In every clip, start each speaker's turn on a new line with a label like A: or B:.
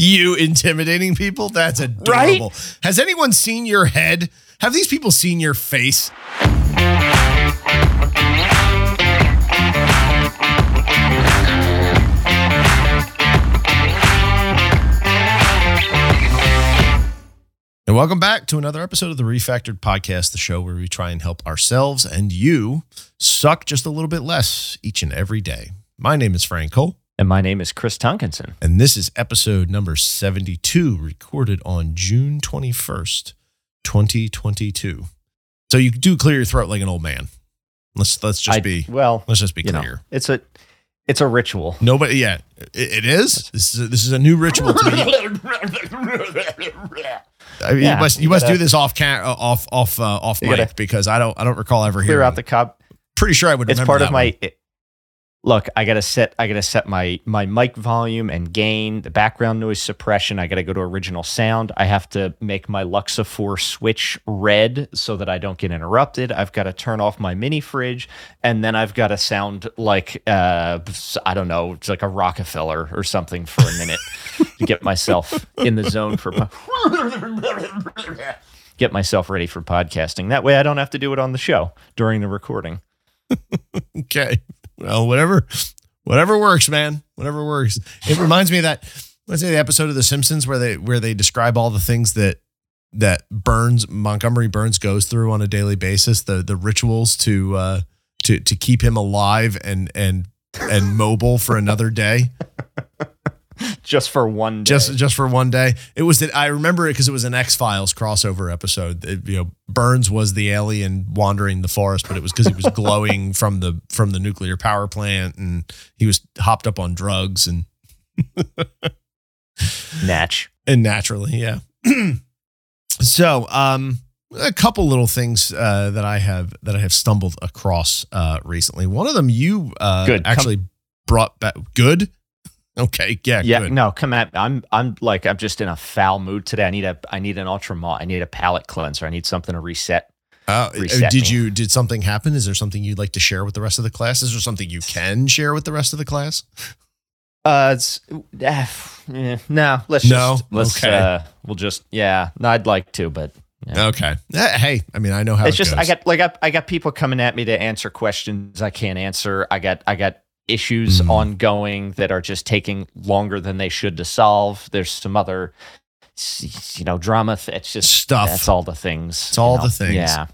A: you intimidating people? That's adorable. Has anyone seen your head? Have these people seen your face? And welcome back to another episode of the Refactored Podcast, the show where we try and help ourselves and you suck just a little bit less each and every day. My name is Frank Cole.
B: And my name is Chris Tonkinson.
A: And this is episode number 72, recorded on June 21st, 2022. So you do clear your throat like an old man. Let's let's just
B: I-
A: be
B: well,
A: let's just be clear.
B: know, it's a it's a ritual.
A: Nobody, yeah, it, it is. This is a, this is a new ritual to me. I mean,
B: Yeah,
A: you must you,
B: you
A: must
B: gotta-
A: do this off can uh, off off uh, off mic
B: gotta
A: because I don't I don't recall ever hearing.
B: Clear out the cob.
A: pretty sure I would.
B: It's
A: remember
B: part of
A: that
B: my it- look. I gotta set. I gotta set my my mic volume and gain, the background noise suppression. I gotta go to original sound. I have to make my Luxafor switch red so that I don't get interrupted. I've got to turn off my mini fridge, and then I've got to sound like uh I don't know, it's like a Rockefeller or something for a minute to get myself in the zone for. Get myself ready for podcasting. That way, I don't have to do it on the show during the recording.
A: Okay. Well, whatever, whatever works, man. Whatever works. It reminds me of that. Let's say the episode of The Simpsons where they where they describe all the things that that Burns Montgomery Burns goes through on a daily basis. The the rituals to uh, to to keep him alive and and and mobile for another day.
B: just for one day.
A: just just for one day. It was that I remember it because it was an X Files crossover episode. It, you know, Burns was the alien wandering the forest, but it was because he was glowing from the from the nuclear power plant, and he was hopped up on drugs and
B: Natch.
A: and naturally, yeah. so, um, a couple little things uh, that I have that I have stumbled across uh, recently. One of them you uh,
B: Good. Come-
A: actually brought back. Good. Okay. Yeah.
B: Yeah,
A: Good.
B: no, come at I'm I'm like I'm just in a foul mood today. I need a I need an ultra malt. I need a palate cleanser. I need something to reset.
A: Uh,
B: reset
A: did
B: me.
A: you did something happen? Is there something you'd like to share with the rest of the class? Is there something you can share with the rest of the class?
B: Uh, it's uh, eh, no. Let's
A: No?
B: just let's
A: Okay.
B: uh we'll just yeah. No, I'd like to, but Yeah.
A: Okay. Eh, Hey, I mean, I know how
B: it's
A: it
B: just
A: goes.
B: I got like I, I got people coming at me to answer questions I can't answer. I got I got issues
A: Mhm.
B: ongoing that are just taking longer than they should to solve. There's some other you know drama. th- It's just
A: Stuff.
B: That's all the things.
A: It's all
B: know?
A: the things.
B: Yeah.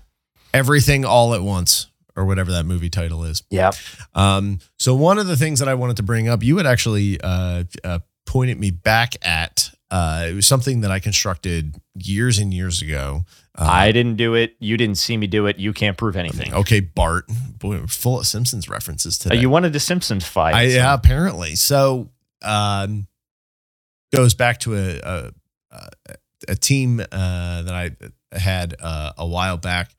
A: everything all at once, or whatever that movie title is.
B: Yeah.
A: Um, so one of the things that I wanted to bring up, you had actually uh, uh, pointed me back at. Uh, it was something that I constructed years and years ago. Uh,
B: I didn't do it. You didn't see me do it. You can't prove anything.
A: okay, Bart. Boy, we're full of Simpsons references
B: Uh,
A: today.
B: you wanted a Simpsons fight.
A: I,
B: so-
A: yeah, apparently. So, um, goes back to a a, a, a team uh, that I had uh, a while back,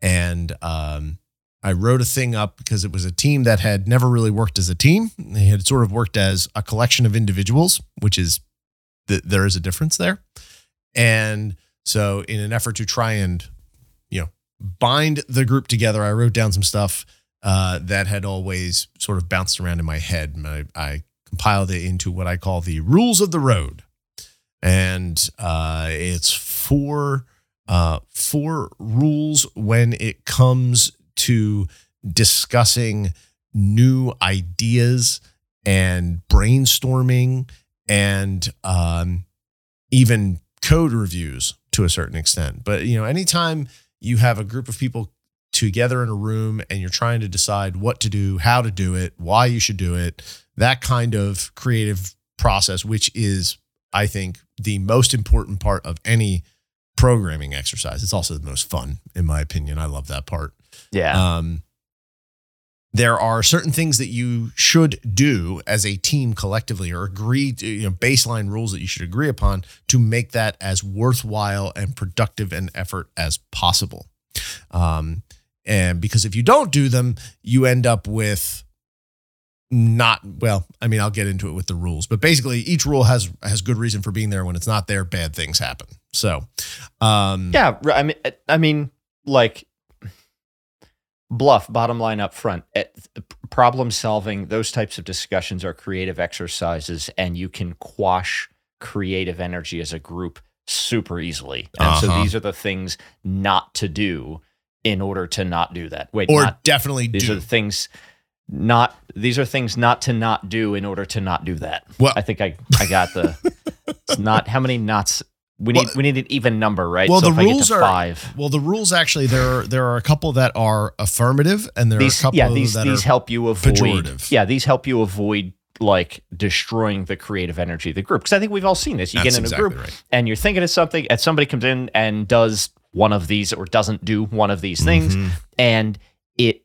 A: and um, I wrote a thing up because it was a team that had never really worked as a team. They had sort of worked as a collection of individuals, which is that there is a difference there, and so in an effort to try and you know bind the group together, I wrote down some stuff uh, that had always sort of bounced around in my head. And I, I compiled it into what I call the rules of the road. And uh, it's four, uh, four rules when it comes to discussing new ideas and brainstorming and um, even code reviews to a certain extent. But, you know, anytime you have a group of people together in a room and you're trying to decide what to do, how to do it, why you should do it, that kind of creative process, which is, I think, the most important part of any programming exercise. It's also the most fun, in my opinion. I love that part.
B: yeah.
A: Um, there are certain things that you should do as a team collectively or agree to, you know, baseline rules that you should agree upon to make that as worthwhile and productive an effort as possible. Um, and because if you don't do them, you end up with not well i mean i'll get into it with the rules but basically each rule has has good reason for being there when it's not there bad things happen so um
B: Yeah, I mean, I mean, like bluff. Bottom line up front, eh, problem solving. Those types of discussions are creative exercises, and you can quash creative energy as a group super easily. And so
A: Uh-huh.
B: these are the things not to do in order to not do that. Wait,
A: or
B: not,
A: definitely
B: these
A: do.
B: are the things not these are things not to not do in order to not do that.
A: Well-
B: I think I I got the it's not how many knots we need
A: Well-
B: we need an even number, right?
A: Well,
B: so
A: the
B: if I get
A: rules are-
B: five.
A: well, the rules actually there are, there are a couple that are affirmative, and there are a couple
B: yeah, these
A: that
B: these
A: are
B: help you avoid
A: pejorative.
B: Yeah, these help you avoid like destroying the creative energy of the group. Because I think we've all seen this. You
A: That's
B: get in a
A: exactly
B: group
A: right.
B: and you're thinking of something, and somebody comes in and does one of these or doesn't do one of these things,
A: Mhm.
B: and it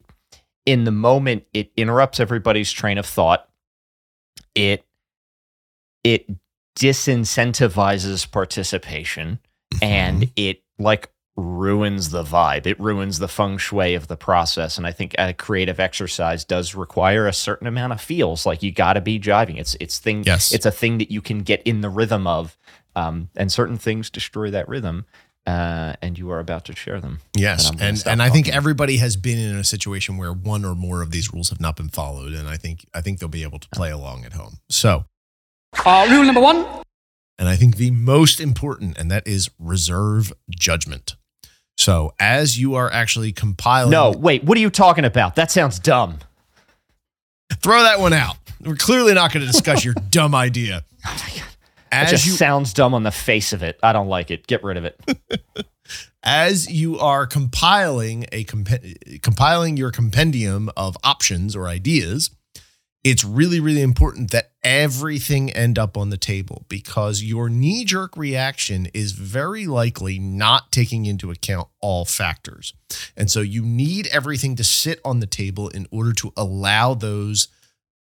B: in the moment it interrupts everybody's train of thought. It it disincentivizes participation
A: Mm-hmm.
B: and it like ruins the vibe. It ruins the feng shui of the process. And I think a creative exercise does require a certain amount of feels. Like you got to be jiving. It's it's thing.
A: Yes.
B: It's a thing that you can get in the rhythm of. Um, and certain things destroy that rhythm. Uh, and you are about to share them.
A: Yes,
B: And
A: and and I think everybody has been in a situation where one or more of these rules have not been followed, and I think I think they'll be able to play along at home. So,
C: Uh, rule number one
A: and I think the most important, and that is reserve judgment. So, as you are actually compiling,
B: No, wait. What are you talking about? That sounds dumb.
A: throw that one out. We're clearly not going to discuss your dumb idea.
B: It
A: As
B: just
A: you
B: sounds dumb on the face of it. I don't like it. Get rid of it.
A: as you are compiling a comp- compiling your compendium of options or ideas it's really really important that everything end up on the table because your knee jerk reaction is very likely not taking into account all factors. And so you need everything to sit on the table in order to allow those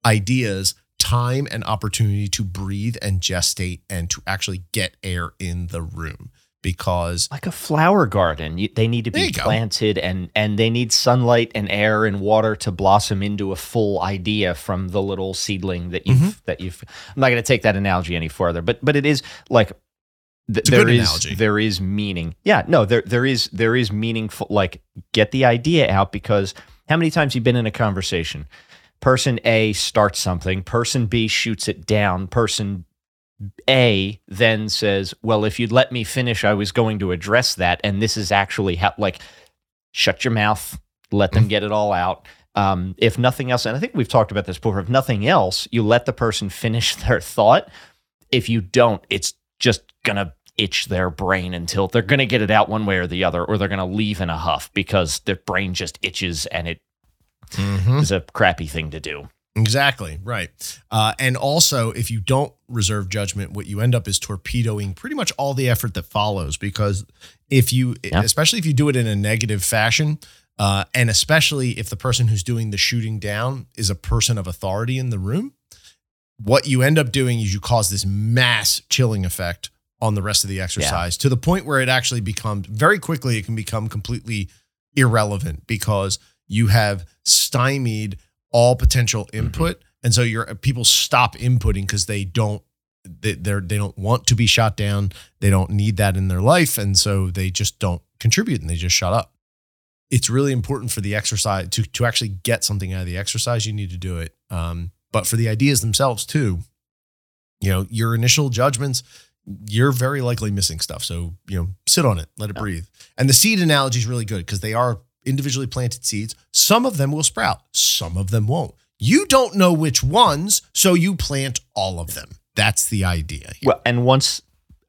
A: ideas time and opportunity to breathe and gestate and to actually get air in the room because
B: like a flower garden you, they need to be
A: go.
B: planted and and they need sunlight and air and water to blossom into a full idea from the little seedling that you've
A: Mm-hmm.
B: that you've i'm not going to take that analogy any further but but it is like th- there is
A: analogy.
B: there is meaning yeah no there there is there is meaningful like get the idea out because how many times you've been in a conversation person a starts something person b shoots it down person a then says, Well, if you'd let me finish, I was going to address that. And this is actually how, like, shut your mouth, let them get it all out. Um, if nothing else, and I think we've talked about this before, if nothing else, you let the person finish their thought. If you don't, it's just going to itch their brain until they're going to get it out one way or the other, or they're going to leave in a huff because their brain just itches and it is a crappy thing to do.
A: Exactly right, uh, and also if you don't reserve judgment, what you end up is torpedoing pretty much all the effort that follows. Because if you,
B: Yeah.
A: especially if you do it in a negative fashion, uh, and especially if the person who's doing the shooting down is a person of authority in the room, what you end up doing is you cause this mass chilling effect on the rest of the exercise to the point where it actually becomes very quickly it can become completely irrelevant because you have stymied all potential
B: Mm-hmm.
A: input. And so your people stop inputting because they don't they they're, they don't want to be shot down. They don't need that in their life. And so they just don't contribute and they just shut up. It's really important for the exercise to to actually get something out of the exercise you need to do it. Um, but for the ideas themselves too you know your initial judgments you're very likely missing stuff. So you know sit on it let it
B: Yeah.
A: breathe. And the seed analogy is really good because they are individually planted seeds some of them will sprout some of them won't you don't know which ones so you plant all of them that's the idea here.
B: Well, and once,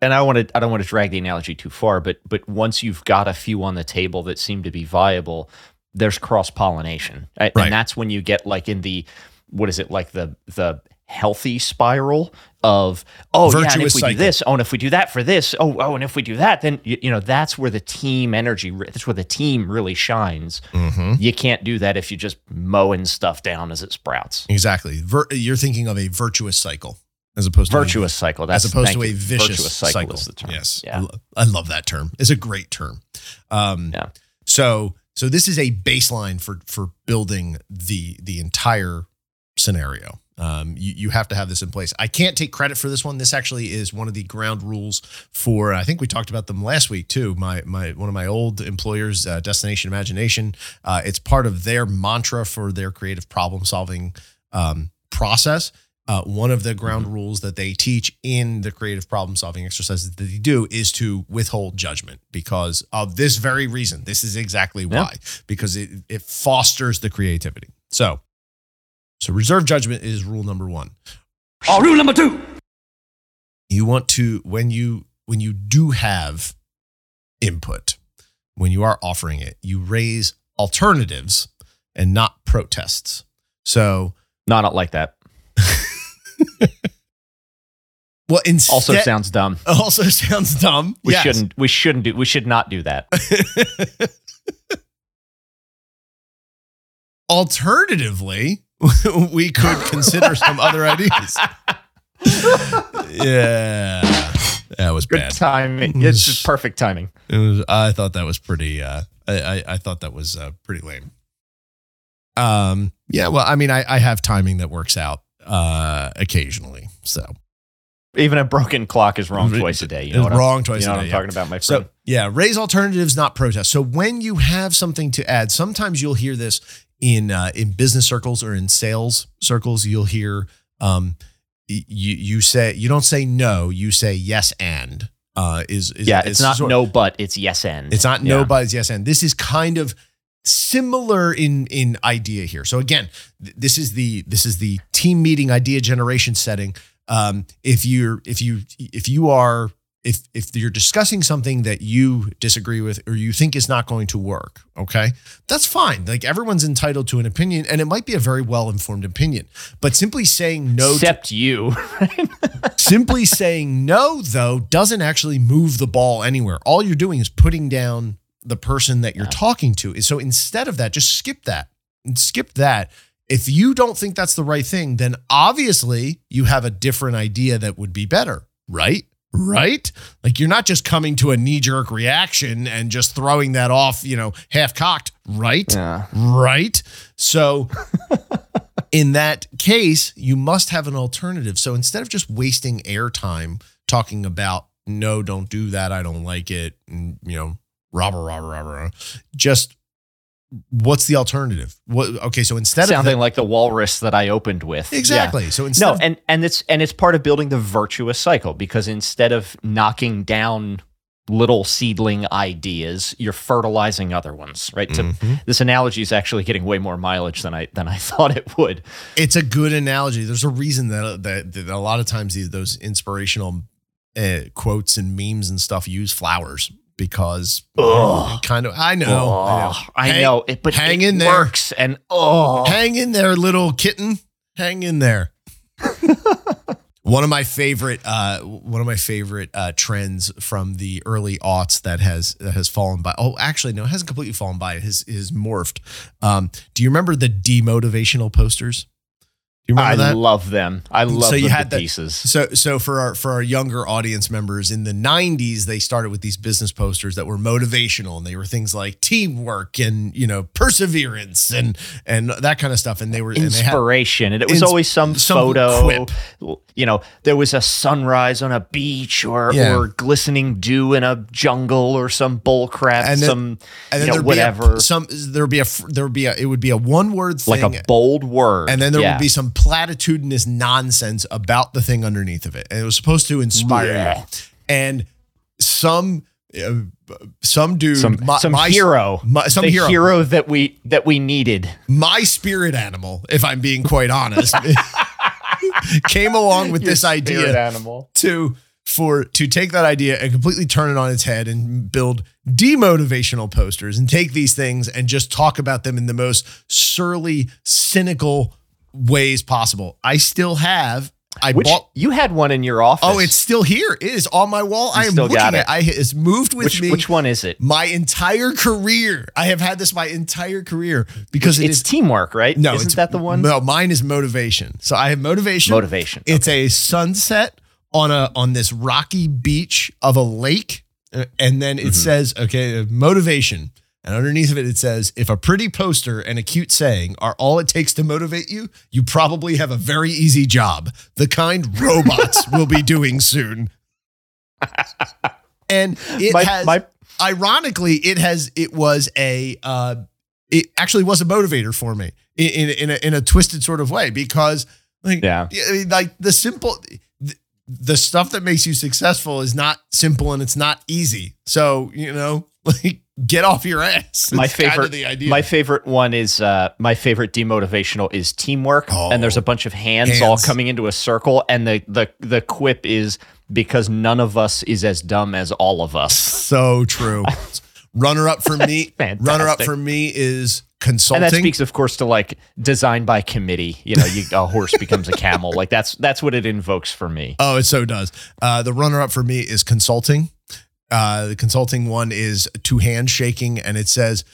B: and I want to, I don't want to drag the analogy too far, but but once you've got a few on the table that seem to be viable, there's cross pollination, right? And that's when you get like in the, what is it like the the healthy spiral of oh yeah, and if we
A: cycle.
B: do this, oh, and if we do that for this, oh oh, and if we do that, then you, you know that's where the team energy, that's where the team really shines.
A: Mhm.
B: You can't do that if you're just mowing stuff down as it sprouts.
A: exactly Vir- you're thinking of a virtuous cycle as opposed to a-
B: Virtuous cycle. That's
A: as opposed to a vicious
B: Virtuous
A: cycle.
B: is the term.
A: Yes, I,
B: Yeah.
A: I love that term. It's a great term. Um,
B: Yeah.
A: So, so this is a baseline for for building the the entire scenario. Um, you you have to have this in place. I can't take credit for this one. This actually is one of the ground rules for. I think we talked about them last week too. My my one of my old employers, uh, Destination Imagination. Uh, it's part of their mantra for their creative problem solving um, process uh, one of the ground rules that they teach in the creative problem solving exercises that they do is to withhold judgment because of this very reason. This is exactly
B: Yeah.
A: why because it it fosters the creativity. So, so reserve judgment is rule number one.
C: Uh, rule number two.
A: you want to when you when you do have input when you are offering it you raise alternatives and not protests so
B: No, not like that.
A: well instead
B: Also sounds dumb.
A: also sounds dumb
B: We
A: Yes.
B: shouldn't. We shouldn't do. We should not do that.
A: alternatively we could consider some other ideas yeah that was
B: Good
A: bad
B: timing. It's just perfect timing.
A: It was. I thought that was pretty. Uh, I, I I thought that was uh, pretty lame. Um. Yeah. Well, I mean, I I have timing that works out uh occasionally. So
B: Even a broken clock is wrong twice a day. You know
A: It's
B: what
A: wrong
B: I'm,
A: twice
B: you know
A: a
B: what
A: day,
B: I'm
A: yeah.
B: talking about, my friend.
A: So yeah, raise alternatives, not protest. So when you have something to add, sometimes you'll hear this in uh, in business circles or in sales circles. You'll hear um, you you say you don't say no, you say yes and uh, is, is
B: yeah, it's not
A: sort-
B: no, but it's yes and.
A: It's not no
B: Yeah.
A: buts, yes and. This is kind of similar in in idea here. So again, th- this is the this is the team meeting idea generation setting. Um, if you're if you if you are if if you're discussing something that you disagree with or you think is not going to work, okay, that's fine. Like everyone's entitled to an opinion, and it might be a very well informed opinion. But simply saying no to
B: Except you.
A: Simply saying no, though, doesn't actually move the ball anywhere. All you're doing is putting down the person that you're talking to. So instead of that, just skip that. And skip that. If you don't think that's the right thing, then obviously you have a different idea that would be better, right? Right? Like you're not just coming to a knee jerk reaction and just throwing that off, you know, half cocked, right?
B: yeah.
A: Right. So, in that case, you must have an alternative. So, instead of just wasting airtime talking about, no, don't do that, I don't like it, and, you know, rah, rah, rah, rah, rah, just what's the alternative? What, okay. So, instead of something
B: like the walrus that I opened with.
A: the,
B: Yeah.
A: exactly. So, instead
B: No,
A: of,
B: and and it's and it's part of building the virtuous cycle because instead of knocking down little seedling ideas, you're fertilizing other ones, right? To,
A: Mhm.
B: this analogy is actually getting way more mileage than I than I thought it would.
A: it's a good analogy. There's a reason that, that, that a lot of times these, those inspirational uh, quotes and memes and stuff use flowers because
B: Ugh.
A: kind of, I know, I know.
B: I
A: Hang-
B: know it, but
A: hang
B: it
A: in there.
B: works and oh,
A: Hang in there, little kitten. Hang in there. one of my favorite, uh, one of my favorite uh, trends from the early aughts that has that has fallen by. Oh, actually, no, it hasn't completely fallen by. It has is morphed. Um, do you remember the demotivational posters? Do you remember
B: I
A: that?
B: love them. I love
A: So you had the-
B: pieces.
A: So, so for our for our younger audience members in the '90s, they started with these business posters that were motivational, and they were things like teamwork and you know perseverance and and that kind of stuff. And they were and had
B: Inspiration, and it was
A: Ins-
B: always some,
A: some
B: photo.
A: quip.
B: You know, there was a sunrise on a beach, or
A: Yeah.
B: or glistening dew in a jungle, or some bull crap,
A: And then-
B: some
A: and then
B: you know,
A: there'd
B: whatever,
A: a, some there would be a f- there would be a it would be a one word thing.
B: like a bold word,
A: and then there
B: Yeah.
A: would be some platitudinous nonsense about the thing underneath of it, and it was supposed to inspire
B: Yeah.
A: you. And some uh, some dude,
B: some
A: my,
B: some
A: my-
B: hero,
A: my- some
B: the
A: hero,
B: that we that we needed.
A: my spirit animal, if I'm being quite honest, came along with this idea
B: animal.
A: to for to take that idea and completely turn it on its head and build demotivational posters and take these things and just talk about them in the most surly, cynical ways possible. I still have. I
B: Which
A: bought.
B: you had one in your office.
A: Oh, it's still here. It is on my wall. I am
B: still
A: looking
B: got
A: at.
B: it.
A: I it's moved with
B: which
A: me.
B: which one is it?
A: My entire career. I have had this my entire career because it
B: It's
A: is
B: teamwork, right?
A: no,
B: isn't that the one?
A: No, mine is motivation. So I have motivation.
B: Motivation.
A: It's a sunset on a on this rocky beach of a lake, uh, and then it
B: Mm-hmm.
A: says, okay, motivation. And underneath of it, it says, if a pretty poster and a cute saying are all it takes to motivate you, you probably have a very easy job, the kind robots will be doing soon. And it
B: My-
A: has,
B: my-
A: ironically, it has, it was a, uh, it actually was a motivator for me in, in, in, a, in a twisted sort of way because Like,
B: Yeah.
A: Like the simple, the, the stuff that makes you successful is not simple and it's not easy. So you know, like get off your ass.
B: My
A: It's kinda
B: favorite-
A: the idea.
B: My favorite one is uh, my favorite demotivational is teamwork,
A: Oh.
B: and there's a bunch of hands, all coming into a circle, and the the the quip is because none of us is as dumb as all of us,
A: so true. runner up for me. Runner up for me is consulting.
B: and that speaks, of course, to like design by committee. You know, you, a horse becomes a camel. Like that's that's what it invokes for me.
A: Oh, it so does. Uh, the runner up for me is consulting. Uh, the consulting one is two hands shaking, and it says,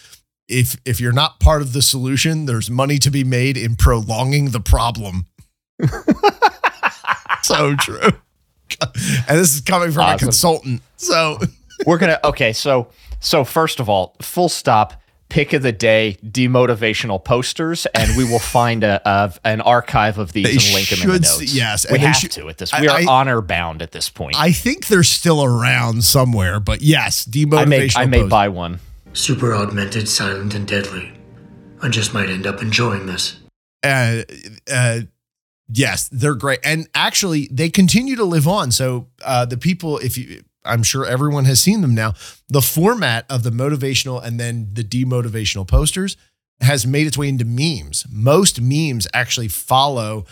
A: "If if you're not part of the solution, there's money to be made in prolonging the problem." so true. And this is coming from a consultant. So
B: We're gonna okay. So so first of all, full stop. Pick of the day, demotivational posters, and we will find a, a an archive of these
A: They
B: and link them in the
A: should
B: notes.
A: yes,
B: we
A: and
B: have
A: should-
B: to at this.
A: I-
B: We are
A: I-
B: honor bound at this point.
A: I think they're still around somewhere, but yes, demotivational.
B: I may I may buy one.
D: Super augmented, silent, and deadly. I just might end up enjoying this.
A: uh, uh, yes, they're great, and actually, they continue to live on. So uh, the people, if you, I'm sure everyone has seen them now. The format of the motivational and then the demotivational posters has made its way into memes. Most memes actually follow.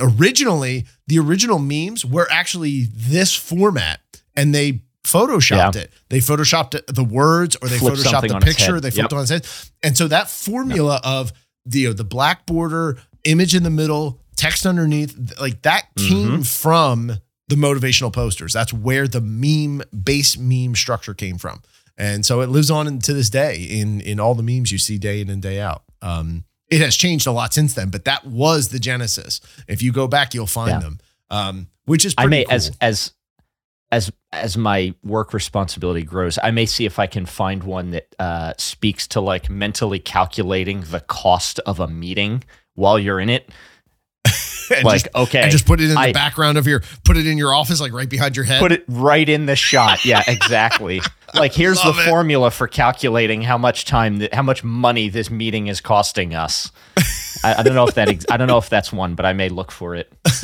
A: Originally, the original memes were actually this format, and they photoshopped
B: Yeah.
A: it. They photoshopped the words, or they
B: Flipped
A: photoshopped the picture. They flipped
B: Yep.
A: on its head, and so that formula of the you know, the black border, image in the middle, text underneath, like that
B: Mm-hmm.
A: came from the motivational posters. That's where the meme base meme structure came from, and so it lives on to this day in in all the memes you see day in and day out. Um, it has changed a lot since then, but that was the genesis. If you go back, you'll find
B: Yeah.
A: them, um, which is
B: I may
A: cool.
B: as as as as my work responsibility grows, I may see if I can find one that uh, speaks to like mentally calculating the cost of a meeting while you're in it.
A: And
B: like
A: just,
B: okay,
A: and just put it in the background of your, put it in your office, like right behind your head.
B: put it right in the shot. Yeah, exactly. like here's the
A: it.
B: formula for calculating how much time, that, how much money this meeting is costing us. I, I don't know if that ex- I don't know if that's one, but I may look for it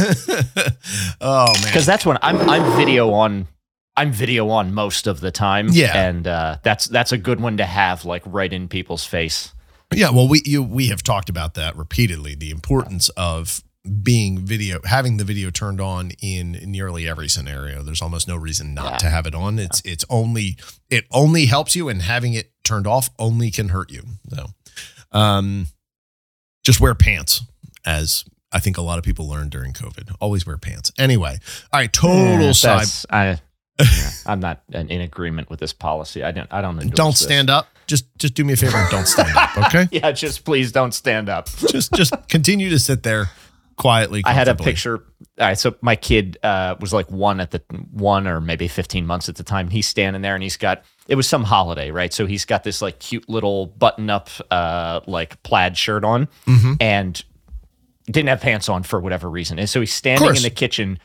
A: oh man,
B: because that's when I'm I'm video on. I'm video on most of the time.
A: Yeah.
B: and uh, that's that's a good one to have like right in people's face.
A: Yeah, well, we you we have talked about that repeatedly. The importance of being video, having the video turned on in nearly every scenario. There's almost no reason not
B: Yeah.
A: to have it on. It's it's only it only helps you, and having it turned off only can hurt you. So, um, just wear pants, as I think a lot of people learned during COVID. Always wear pants. Anyway, all right. Total
B: Yeah,
A: side.
B: I, yeah, I'm not in agreement with this policy. I don't. I don't.
A: Don't
B: this.
A: stand up. Just just do me a favor and don't stand up. Okay.
B: Yeah, just please don't stand up.
A: just just continue to sit there quietly.
B: I had a picture. All right, so my kid uh, was like one at the one or maybe 15 months at the time. He's standing there and he's got it was some holiday, right? So he's got this like cute little button up uh, like plaid shirt on
A: Mhm.
B: and didn't have pants on for whatever reason. And so he's standing in the kitchen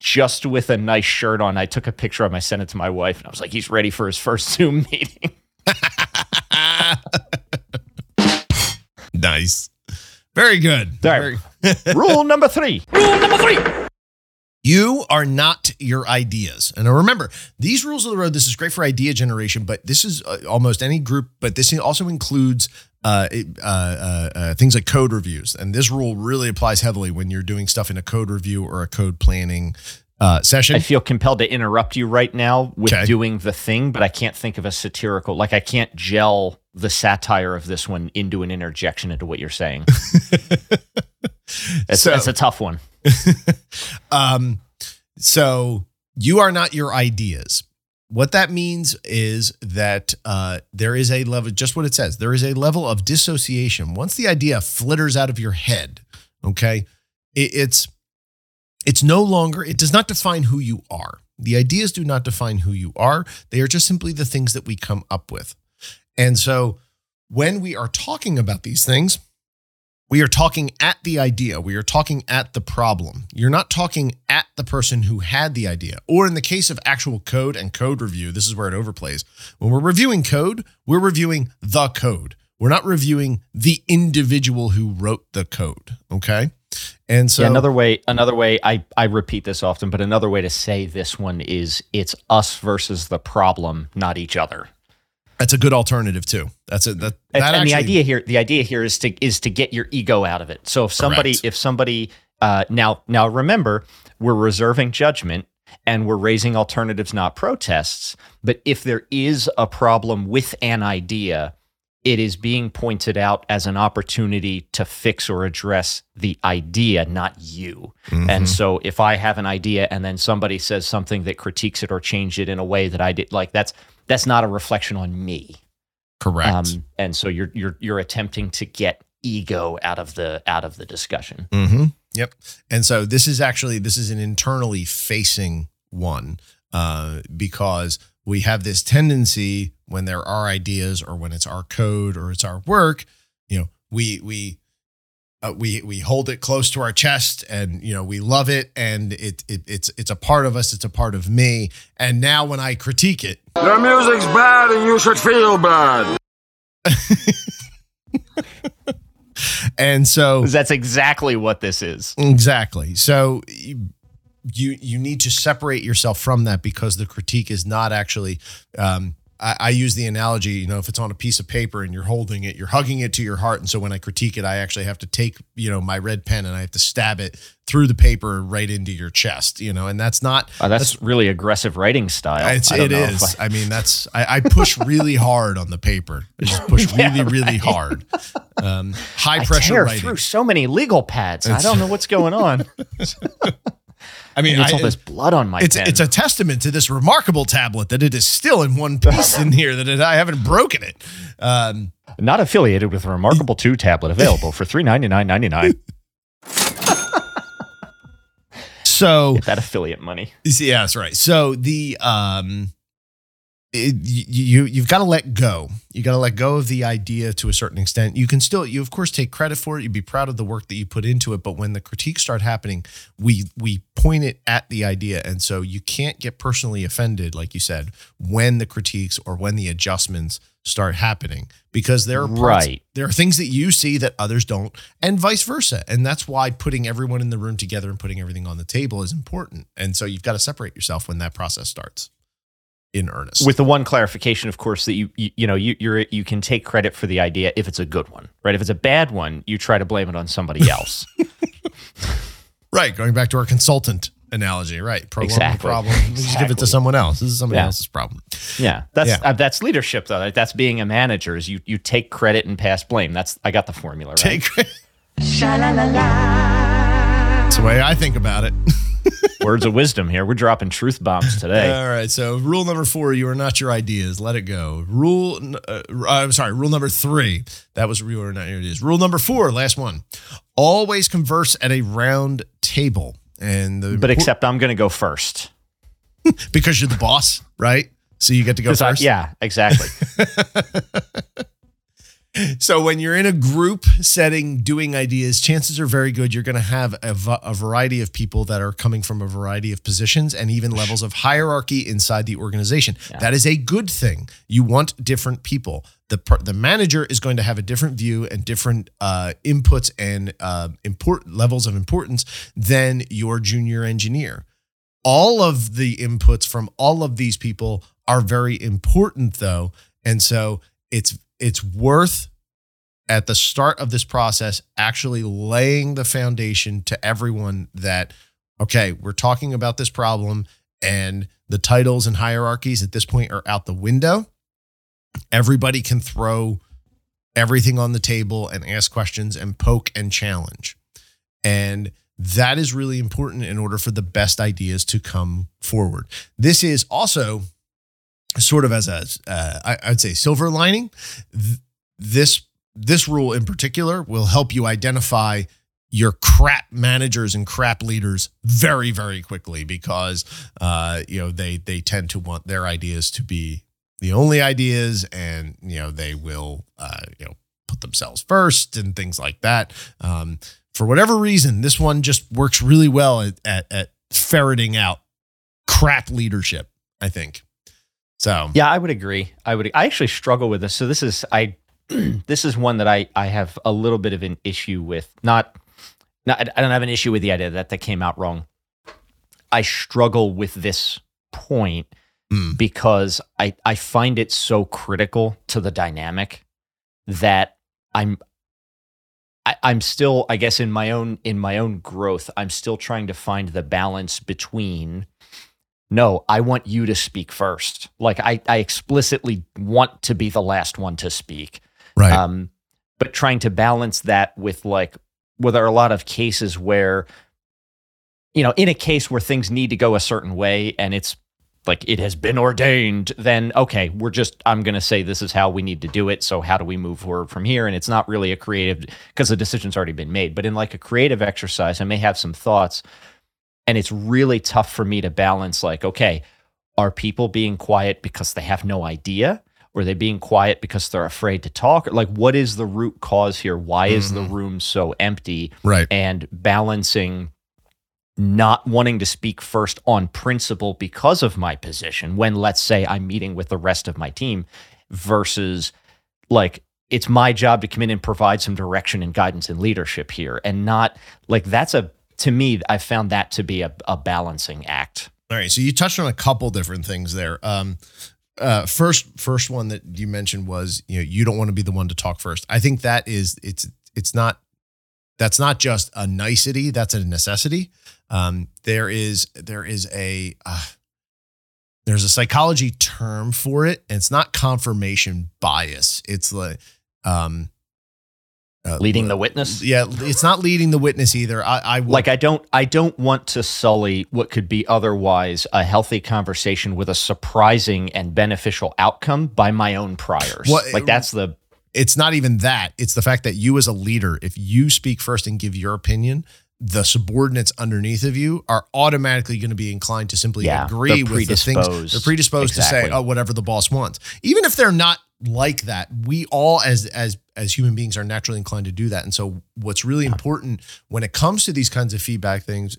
B: just with a nice shirt on. I took a picture of him, I sent it to my wife, and I was like, he's ready for his first Zoom meeting.
A: nice. Very good.
B: All right.
A: Very-
B: Rule number three.
C: Rule number three.
A: You are not your ideas. And remember, these rules of the road, this is great for idea generation, but this is uh, almost any group, but this also includes uh, uh, uh, uh, things like code reviews. And this rule really applies heavily when you're doing stuff in a code review or a code planning uh, session.
B: I feel compelled to interrupt you right now with
A: Okay.
B: doing the thing, but I can't think of a satirical. Like I can't gel the satire of this one into an interjection into what you're saying. It's,
A: So-
B: it's a tough one.
A: um, so you are not your ideas. What that means is that uh, there is a level, just what it says, there is a level of dissociation. Once the idea flitters out of your head, okay, it, it's it's no longer, it does not define who you are. The ideas do not define who you are. They are just simply the things that we come up with. And so when we are talking about these things, we are talking at the idea. We are talking at the problem. You're not talking at the person who had the idea. Or in the case of actual code and code review, this is where it overplays. When we're reviewing code, we're reviewing the code. We're not reviewing the individual who wrote the code. Okay. And so
B: yeah, another way, another way, I, I repeat this often, but another way to say this one is it's us versus the problem, not each other.
A: that's a good alternative too. That's it. that,
B: And,
A: that
B: and the idea here, the idea here is to is to get your ego out of it. So if somebody,
A: Correct.
B: if somebody, uh, now now remember, we're reserving judgment and we're raising alternatives, not protests. But if there is a problem with an idea, it is being pointed out as an opportunity to fix or address the idea, not you.
A: Mhm.
B: And so if I have an idea and then somebody says something that critiques it or change it in a way that I did like that's that's not a reflection on me.
A: correct.
B: Um, and so you're you're you're attempting to get ego out of the out of the discussion.
A: Mm-hmm. Yep. And so this is actually this is an internally facing one uh, because we have this tendency when there are ideas or when it's our code or it's our work, you know, we we uh, we we hold it close to our chest and you know we love it and it, it it's it's a part of us. It's a part of me. And now when I critique it,
E: Your music's bad and you should feel bad.
A: and so
B: That's exactly what this is.
A: Exactly. So you you, need to separate yourself from that because the critique is not actually. Um, I, I use the analogy, you know, if it's on a piece of paper and you're holding it, you're hugging it to your heart, and so when I critique it, I actually have to take, you know, my red pen and I have to stab it through the paper right into your chest, you know, and that's not.
B: Uh, that's, really aggressive writing style.
A: It's,
B: I
A: it is.
B: I-
A: I, mean, that's I, I push really hard on the paper. I just push really, really hard. Um, high
B: I
A: pressure
B: tear
A: writing.
B: through so many legal pads. I don't know what's going on.
A: I mean,
B: It's all this blood on my
A: it's
B: pen.
A: it's a testament to this remarkable tablet that it is still in one piece in here that it, I haven't broken it. Um,
B: Not affiliated with a Remarkable 2 tablet available for three ninety nine ninety nine.
A: so
B: Get that affiliate money.
A: yeah, that's right. So the um, it, you you've got to let go. You got to let go of the idea to a certain extent. You can still, you of course take credit for it. You'd be proud of the work that you put into it. But when the critiques start happening, we we point it at the idea, and so you can't get personally offended, like you said, when the critiques or when the adjustments start happening, because there are parts,
B: Right.
A: there are things that you see that others don't, and vice versa. And that's why putting everyone in the room together and putting everything on the table is important. And so you've got to separate yourself when that process starts in earnest.
B: With the one clarification, of course, that you you, you know you you're, you can take credit for the idea if it's a good one, right? If it's a bad one, you try to blame it on somebody else.
A: right, going back to our consultant analogy, right? Prolong
B: Exactly.
A: the problem. Just give it to someone else. This is somebody
B: Yeah.
A: else's problem.
B: yeah, that's
A: Yeah.
B: Uh, that's leadership though. Like, That's being a manager. Is you you take credit and pass blame. That's I got the formula. Right?
A: Take That's the way I think about it.
B: Words of wisdom here. We're dropping truth bombs today.
A: All right. So rule number four: you are not your ideas. Let it go. Rule. Uh, I'm sorry. Rule number three. That was you are not your ideas. Rule number four. Last one. Always converse at a round table. And the
B: but except I'm going to go first.
A: because you're the boss, right? So you get to go
B: 'Cause I-
A: first.
B: yeah, exactly.
A: So when you're in a group setting doing ideas, chances are very good you're going to have a, a variety of people that are coming from a variety of positions and even levels of hierarchy inside the organization. That is a good thing. You want different people. The the manager is going to have a different view and different uh, inputs and uh, import levels of importance than your junior engineer. All of the inputs from all of these people are very important though, and so it's it's worth at the start of this process actually laying the foundation to everyone that okay we're talking about this problem and the titles and hierarchies at this point are out the window. Everybody can throw everything on the table and ask questions and poke and challenge. And that is really important in order for the best ideas to come forward. This is also sort of as a uh, I, would say silver lining th- this this rule in particular will help you identify your crap managers and crap leaders very very quickly because uh, you know they they tend to want their ideas to be the only ideas and you know they will uh, you know put themselves first and things like that. Um, for whatever reason this one just works really well at, at, at ferreting out crap leadership i think so
B: Yeah, I would agree. I would. I actually struggle with this. So this is I. this is one that I I have a little bit of an issue with. Not no, I, I don't have an issue with the idea that that came out wrong. I struggle with this point
A: Mm.
B: because I I find it so critical to the dynamic that I'm I, I'm still I guess in my own in my own growth I'm still trying to find the balance between no I want you to speak first like I I explicitly want to be the last one to speak
A: Right.
B: um, but trying to balance that with like, well, there are a lot of cases where, you know, in a case where things need to go a certain way and it's like it has been ordained, then okay, we're just, I'm going to say this is how we need to do it. So how do we move forward from here? And it's not really a creative, because the decision's already been made. But in like a creative exercise, I may have some thoughts. And it's really tough for me to balance like, okay, are people being quiet because they have no idea? Or are they being quiet because they're afraid to talk? Like, what is the root cause here? Why is the mm-hmm. room so empty?
A: right.
B: And balancing not wanting to speak first on principle because of my position when, let's say, I'm meeting with the rest of my team versus like, it's my job to come in and provide some direction and guidance and leadership here. And not like that's a, to me, I found that to be a, a balancing act.
A: All right. So you touched on a couple different things there. Um, uh, first, first one that you mentioned was you know you don't want to be the one to talk first. I think that is it's it's not that's not just a nicety. That's a necessity. Um, there is there is a uh, there's a psychology term for it, and it's not confirmation bias. It's like um, uh,
B: Leading the witness.
A: Yeah, it's not leading the witness either. I, I would-
B: like I don't I don't want to sully what could be otherwise a healthy conversation with a surprising and beneficial outcome by my own priors.
A: Well,
B: like that's the
A: it's not even that. It's the fact that you, as a leader, if you speak first and give your opinion, the subordinates underneath of you are automatically going to be inclined to simply
B: Yeah,
A: agree with the things. They're predisposed to say, "Oh, whatever the boss wants," even if they're not like that. We all, as as as human beings, are naturally inclined to do that. And so, what's really important when it comes to these kinds of feedback things,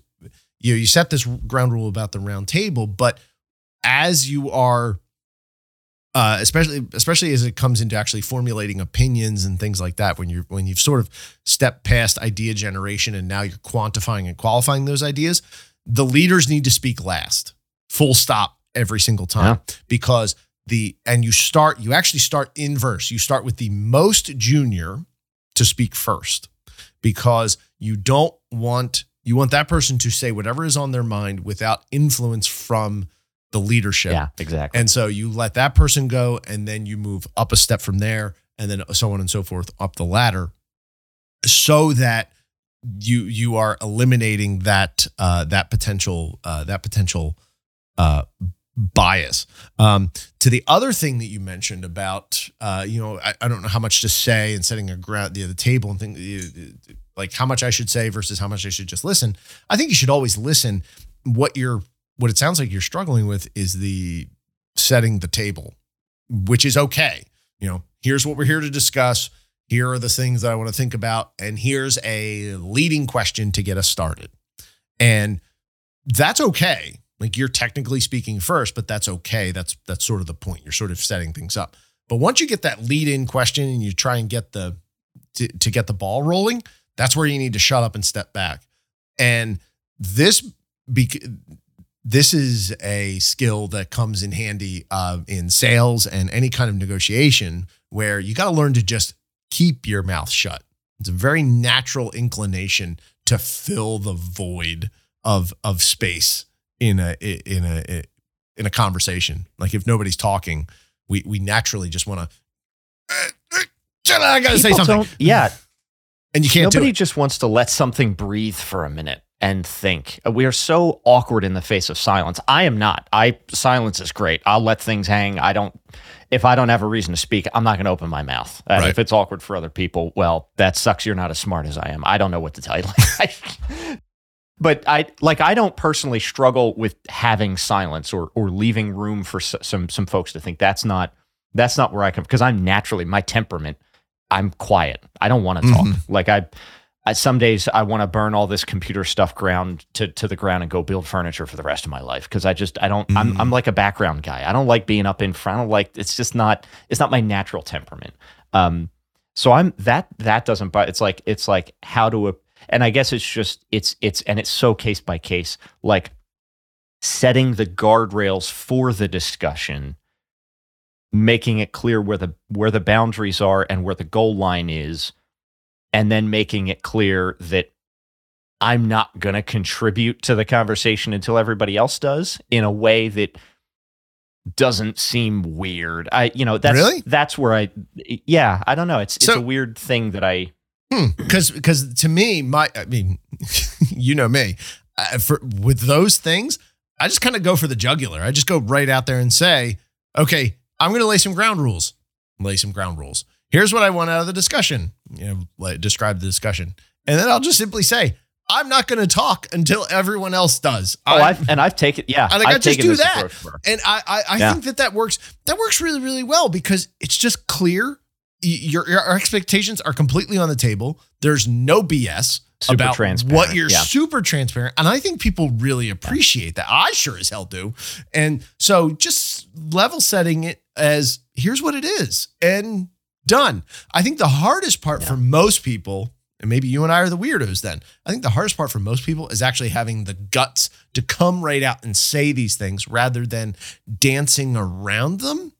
A: you know, you set this ground rule about the round table, but as you are uh, especially especially as it comes into actually formulating opinions and things like that when you're when you've sort of stepped past idea generation and now you're quantifying and qualifying those ideas the leaders need to speak last full stop every single time because the and you start you actually start inverse you start with the most junior to speak first because you don't want you want that person to say whatever is on their mind without influence from the leadership
B: yeah, exactly.
A: and so you let that person go, and then you move up a step from there, and then so on and so forth up the ladder, so that you you are eliminating that uh, that potential uh, that potential uh, bias. Um, to the other thing that you mentioned about uh, you know I, I don't know how much to say and setting a ground the, the table and things like how much I should say versus how much I should just listen. I think you should always listen. What you're what it sounds like you're struggling with is the setting the table, which is okay. You know, here's what we're here to discuss. Here are the things that I want to think about. And here's a leading question to get us started. And that's okay. Like you're technically speaking first, but that's okay. That's that's sort of the point. You're sort of setting things up. But once you get that lead in question and you try and get the to, to get the ball rolling, that's where you need to shut up and step back. And this bec- this is a skill that comes in handy uh, in sales and any kind of negotiation where you got to learn to just keep your mouth shut. It's a very natural inclination to fill the void of of space in a in a in a conversation. Like if nobody's talking, we we naturally just want to. I got to say something,
B: yeah,
A: and you can't do
B: nobody just wants to let something breathe for a minute and think. Uh, We are so awkward in the face of silence. I am not. I silence is great. I'll let things hang. I don't. If I don't have a reason to speak, I'm not going to open my mouth. And
A: Right.
B: if it's awkward for other people, well, that sucks. You're not as smart as I am. I don't know what to tell you. but I like. I don't personally struggle with having silence or or leaving room for s- some some folks to think. That's not. That's not where I come because I'm naturally my temperament. I'm quiet. I don't want to talk. Like I, I some days I want to burn all this computer stuff ground to to the ground and go build furniture for the rest of my life because I just I don't I'm I'm like a background guy. I don't like being up in front. I don't like it's just not it's not my natural temperament. Um, so I'm that that doesn't but it's like it's like how to and I guess it's just it's it's and it's so case by case, like setting the guardrails for the discussion, making it clear where the where the boundaries are and where the goal line is, and then making it clear that I'm not going to contribute to the conversation until everybody else does in a way that doesn't seem weird. I, you know, that's
A: Really?
B: that's where I, yeah, I don't know. It's it's a weird thing that I.
A: because because to me my i mean you know me uh, for with those things i just kind of go for the jugular i just go right out there and say okay i'm going to lay some ground rules lay some ground rules here's what i want out of the discussion you know like, describe the discussion and then i'll just simply say i'm not going to talk until everyone else does
B: Oh,
A: I'm-
B: I've, and I've taken, yeah,
A: I think I
B: I've
A: just
B: taken
A: do
B: this
A: that. and I I, I
B: Yeah.
A: think that that works. That works really really well because it's just clear. Your, your expectations are completely on the table. There's no BS
B: Super
A: about
B: transparent,
A: what you're
B: yeah.
A: super transparent, and I think people really appreciate that. I sure as hell do. And so just level setting it as here's what it is and done. I think the hardest part for most people. And maybe you and I are the weirdos then. I think the hardest part for most people is actually having the guts to come right out and say these things rather than dancing around them.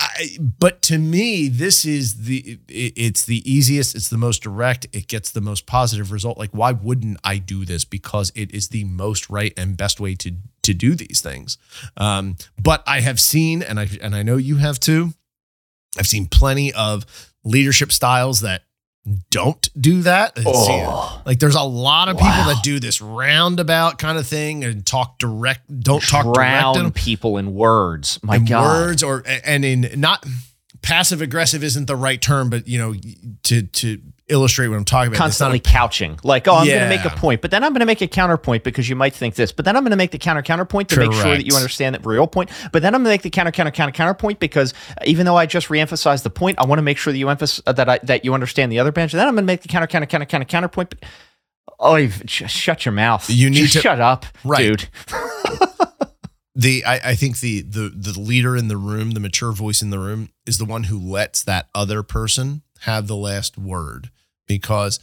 A: I, but to me, this is the it's the easiest, it's the most direct, it gets the most positive result. Like, why wouldn't I do this? Because it is the most right and best way to to do these things. Um, but I have seen, and I and I know you have too. I've seen plenty of leadership styles that don't do that.
B: Oh.
A: like there's a lot of people
B: Wow.
A: that do this roundabout kind of thing and talk direct, don't talk direct
B: drown people in words. My
A: in
B: God,
A: words or and in not passive aggressive isn't the right term, but you know to to illustrate what I'm talking about. not a-
B: constantly couching. Like, oh, I'm going to make a point, but then I'm going to make a counterpoint because you might think this, but then I'm going to make the counter counterpoint to make sure that you understand that real point. But then I'm going to make the counter counter counter counterpoint because even though I just reemphasized the point, I want to make sure that you emphasize uh, that I, that you understand the other bench. And then I'm going to make the counter counter counter counter counterpoint. But, oh, just shut your mouth.
A: You need
B: Just
A: to-
B: shut up,
A: Right.
B: dude.
A: the I, I think the the the leader in the room, the mature voice in the room, is the one who lets that other person have the last word because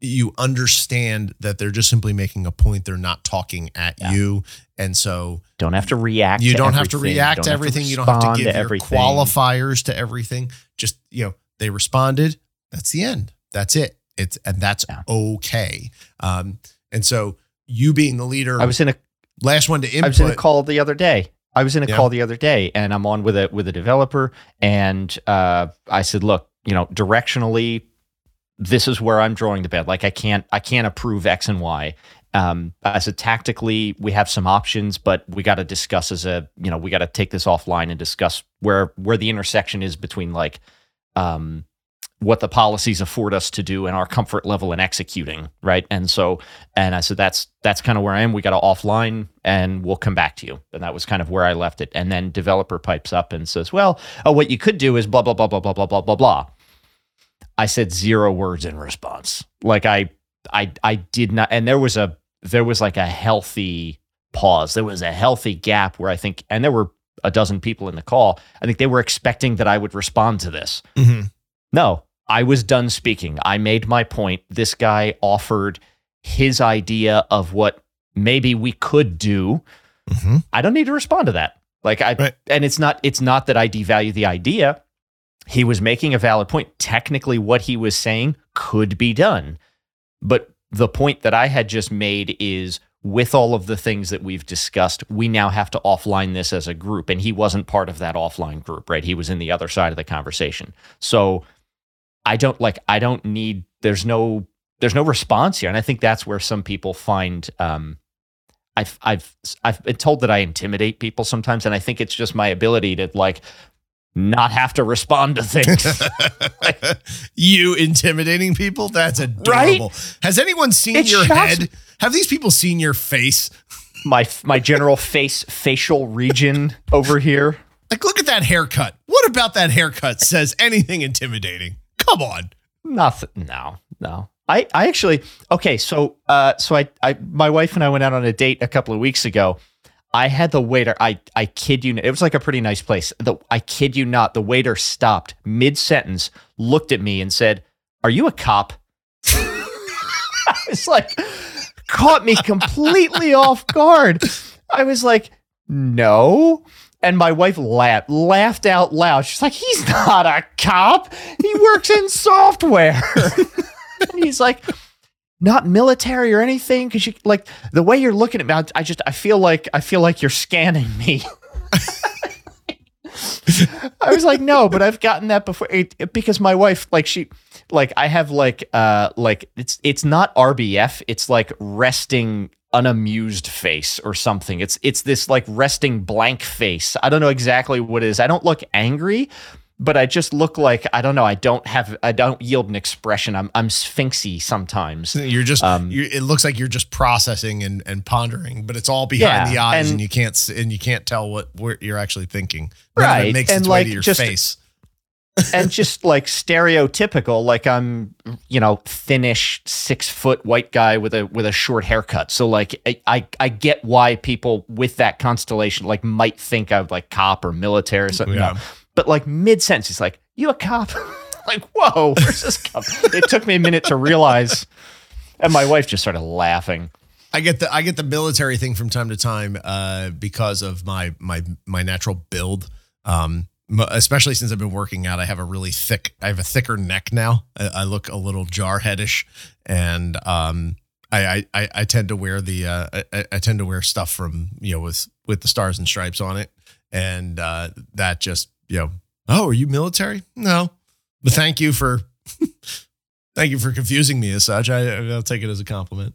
A: you understand that they're just simply making a point. They're not talking at
B: Yeah.
A: you, and so
B: Don't have to react.
A: you
B: to
A: don't have to react to everything. you don't have to give your
B: everything.
A: qualifiers to everything. Just you know, they responded. That's the end. That's it. It's and that's
B: Yeah.
A: okay. Um, and so you being the leader,
B: I was in a
A: last one to input.
B: I was in a call the other day. I was in a
A: Yeah.
B: call the other day, and I'm on with a with a developer, and uh, I said, "Look, you know, directionally, this is where I'm drawing the bed. Like, I can't I can't approve X and Y. Um, I said, tactically, we have some options, but we got to discuss as a you know we got to take this offline and discuss where where the intersection is between like um, what the policies afford us to do and our comfort level in executing, right? And so, and I said that's that's kind of where I am. We got to offline, and we'll come back to you. And that was kind of where I left it. And then developer pipes up and says, "Well, oh, what you could do is blah blah blah blah blah blah blah blah blah." I said zero words in response. Like I, I, I did not, and there was a there was like a healthy pause. There was a healthy gap where I think, and there were a dozen people in the call. I think they were expecting that I would respond to this.
A: Mhm.
B: No, I was done speaking. I made my point. This guy offered his idea of what maybe we could do.
A: Mhm.
B: I don't need to respond to that. Like I
A: Right.
B: and it's not it's not that I devalue the idea. He was making a valid point. Technically what he was saying could be done. But the point that I had just made is with all of the things that we've discussed, we now have to offline this as a group. And he wasn't part of that offline group, right? He was in the other side of the conversation. So I don't like, I don't need, there's no, there's no response here. And I think that's where some people find, um, I've, I've, I've been told that I intimidate people sometimes. And I think it's just my ability to like not have to respond to things.
A: you intimidating people? That's adorable. Has anyone seen
B: It
A: your
B: shocks
A: head? Have these people seen your face?
B: my, my general face, facial region over here.
A: Like, look at that haircut. What about that haircut says anything intimidating? Come on.
B: Nothing. No, no. I, I actually okay. So, uh, so I, I, my wife and I went out on a date a couple of weeks ago. I had the waiter. I, I kid you. It was like a pretty nice place. The, I kid you not. The waiter stopped mid sentence, looked at me, and said, "Are you a cop?" was like, caught me completely off guard. I was like, no. And my wife laughed, laughed out loud. She's like, he's not a cop. He works in software. and he's like, not military or anything. Cause you like the way you're looking at me, I- I just, I feel like, I feel like you're scanning me. I was like, no, but I've gotten that before it, it- because my wife, like, she, like, I have like, uh, like it's it's not RBF, it's like resting unamused face or something. It's it's this like resting blank face. I don't know exactly what it is. I don't look angry, but I just look like I don't know. I don't have I don't yield an expression. I'm I'm sphinxy sometimes.
A: You're just.
B: Um,
A: you it looks like you're just processing and, and pondering, but it's all behind
B: Yeah,
A: the eyes, and,
B: and-
A: you can't and you can't tell what what you're actually thinking. None
B: Right,
A: it makes
B: and
A: its way
B: like,
A: to your
B: just-
A: face.
B: and just like stereotypical, like I'm, you know, thinnish, six foot white guy with a with a short haircut. So like I I, I get why people with that constellation like might think of like cop or military or something.
A: Yeah.
B: No. But like mid sentence, he's like, "You a cop?" like, whoa, where's this cop? it took me a minute to realize, and my wife just started laughing.
A: I get the I get the military thing from time to time uh, because of my my my natural build. Um, especially since I've been working out, I have a really thick. I have a thicker neck now. I, I look a little jarheadish, and um, I, I I I tend to wear the uh, I, I tend to wear stuff from you know with with the stars and stripes on it, and uh, that just you know. Oh, are you military? No, but thank you for. Thank you for confusing me as such. I, I'll take it as a compliment.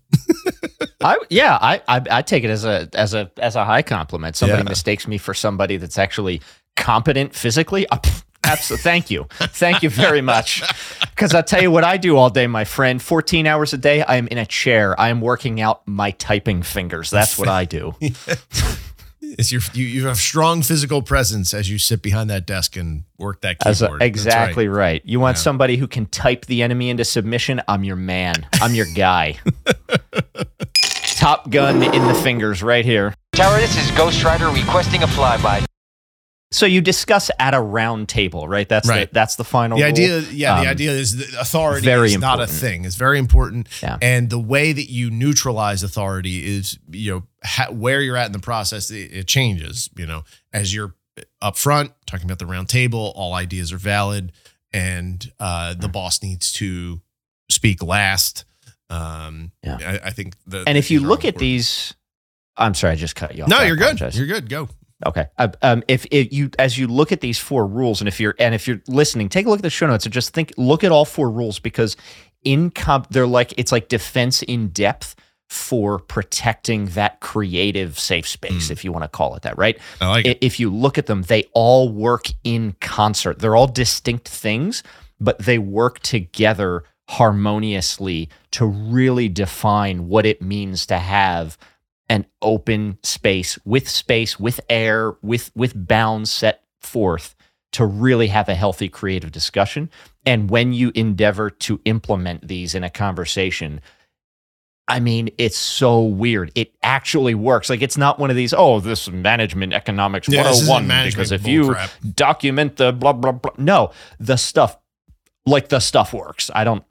B: I yeah, I, I I take it as a as a as a high compliment. Somebody
A: Yeah.
B: mistakes me for somebody that's actually competent physically. Uh, pff, Absolutely. Thank you. Thank you very much. Because I'll tell you what I do all day, my friend. 14 hours a day, I am in a chair. I am working out my typing fingers. That's what I do.
A: It's your you, you have strong physical presence as you sit behind that desk and work that
B: As a-
A: keyboard. That's
B: exactly
A: right.
B: right. You want
A: Yeah.
B: somebody who can type the enemy into submission? I'm your man. I'm your guy. Top gun in the fingers right here.
F: Tower, this is Ghost Rider requesting a flyby.
B: So you discuss at a round table, right? That's
A: Right.
B: the, that's the final
A: The
B: rule.
A: idea, yeah, the
B: Um,
A: idea is that authority
B: very
A: is not a thing. It's very important,
B: Yeah.
A: and the way that you neutralize authority is, you know, ha- where you're at in the process. It, it changes, you know, as you're up front talking about the round table. All ideas are valid, and uh, the boss needs to speak last. Um,
B: Yeah.
A: I, I think the
B: And if you look at these, I'm sorry, I just cut you off.
A: no,
B: I
A: you're good.
B: apologize.
A: You're good. Go.
B: Okay. Uh, um, if, if you as you look at these four rules, and if you're and if you're listening, take a look at the show notes and just think, look at all four rules because in comp, they're like it's like defense in depth for protecting that creative safe space,
A: Mm.
B: if you want to call it that, right?
A: I like it.
B: If you look at them, they all work in concert. They're all distinct things, but they work together harmoniously to really define what it means to have an open space with space, with air, with with bounds set forth to really have a healthy creative discussion. And when you endeavor to implement these in a conversation, I mean, it's so weird. It actually works. Like it's not one of these, oh, this management economics
A: Yeah,
B: 101
A: management
B: because if you
A: bullcrap.
B: document the blah blah blah. No, the stuff like the stuff works. I don't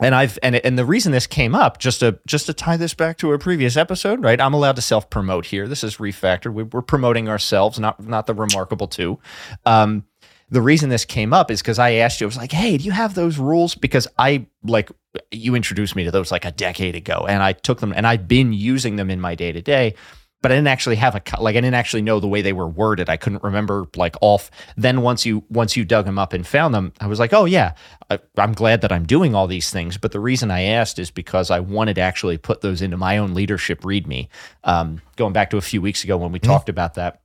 B: and I've and and the reason this came up just to just to tie this back to a previous episode, right? I'm allowed to self promote here. This is refactored. We, we're promoting ourselves, not not the remarkable two. Um, the reason this came up is because I asked you. I was like, "Hey, do you have those rules?" Because I like you introduced me to those like a decade ago, and I took them and I've been using them in my day to day. But I didn't actually have a like I didn't actually know the way they were worded. I couldn't remember like off. Then once you once you dug them up and found them, I was like, oh yeah, I, I'm glad that I'm doing all these things. But the reason I asked is because I wanted to actually put those into my own leadership README. Um, going back to a few weeks ago when we talked about that.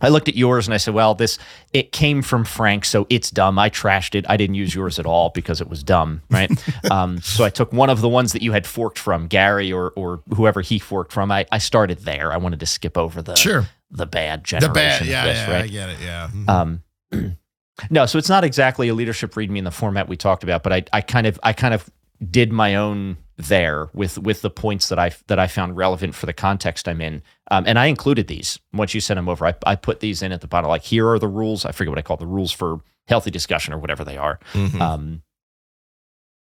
B: I looked at yours and I said, well, this it came from Frank, so it's dumb. I trashed it. I didn't use yours at all because it was dumb, right? um, so I took one of the ones that you had forked from, Gary or or whoever he forked from. I, I started there. I wanted to skip over the
A: Sure.
B: the bad generation.
A: The
B: bad.
A: Yeah,
B: this,
A: yeah,
B: right?
A: I get it. Yeah. Mhm.
B: Um, no, so it's not exactly a leadership readme in the format we talked about, but I, I kind of I kind of did my own there with with the points that I that I found relevant for the context I'm in, um, and I included these once you sent them over. I, I put these in at the bottom, like here are the rules. I forget what I call the rules for healthy discussion or whatever they are.
A: Mhm.
B: Um,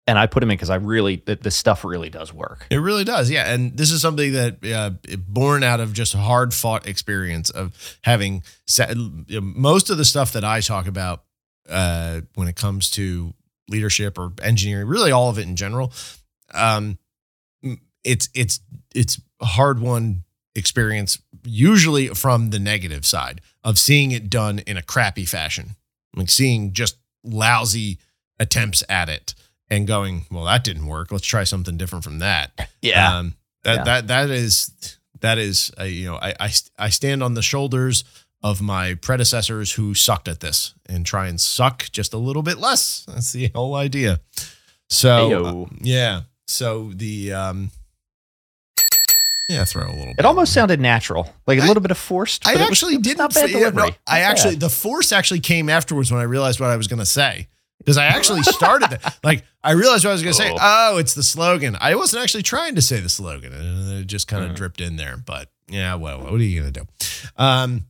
B: and I put them in because I really the, the stuff really does work.
A: It really does, yeah. And this is something that uh, born out of just hard fought experience of having set, most of the stuff that I talk about uh, when it comes to leadership or engineering, really all of it in general. Um, it's it's it's a hard won experience, usually from the negative side of seeing it done in a crappy fashion, like seeing just lousy attempts at it and going, well, that didn't work. Let's try something different from that. Yeah um, that
B: Yeah.
A: that that is that is uh, you know I, I I stand on the shoulders of my predecessors who sucked at this and try and suck just a little bit less. That's the whole idea. So uh, yeah, so the um yeah, throw a little.
B: It
A: bit.
B: almost sounded natural, like a
A: I-
B: little bit of forced.
A: I
B: but it was-
A: actually
B: it was
A: didn't.
B: Not bad
A: yeah, no,
B: delivery.
A: I
B: Not
A: actually
B: bad.
A: the force actually came afterwards when I realized what I was going to say because I actually started that. Like I realized what I was going to say.
B: Oh.
A: Oh, it's the slogan. I wasn't actually trying to say the slogan, and it just kind of
B: Mhm.
A: dripped in there. But yeah, well, what are you going to do? Um,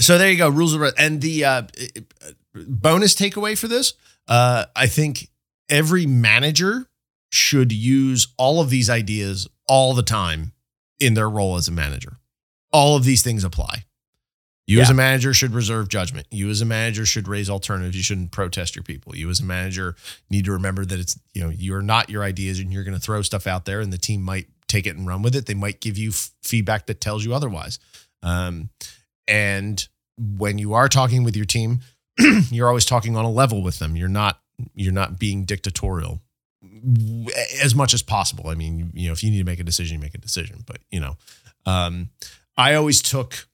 A: so there you go. Rules of and the uh, bonus takeaway for this. Uh, I think every manager should use all of these ideas all the time in their role as a manager. All of these things apply. You as a manager should reserve judgment. You as a manager should raise alternatives. You shouldn't protest your people. You as a manager need to remember that it's, you know, you're not your ideas and you're going to throw stuff out there and the team might take it and run with it. They might give you f- feedback that tells you otherwise. Um, and when you are talking with your team, you're always talking on a level with them. You're not you're not being dictatorial as much as possible. I mean, you know, if you need to make a decision, you make a decision. But you know, um, I always took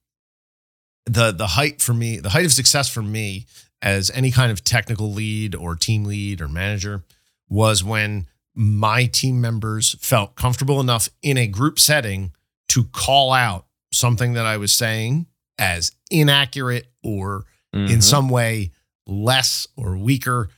A: the the height for me, the height of success for me as any kind of technical lead or team lead or manager was when my team members felt comfortable enough in a group setting to call out something that I was saying as inaccurate or in
B: Mhm.
A: some way less or weaker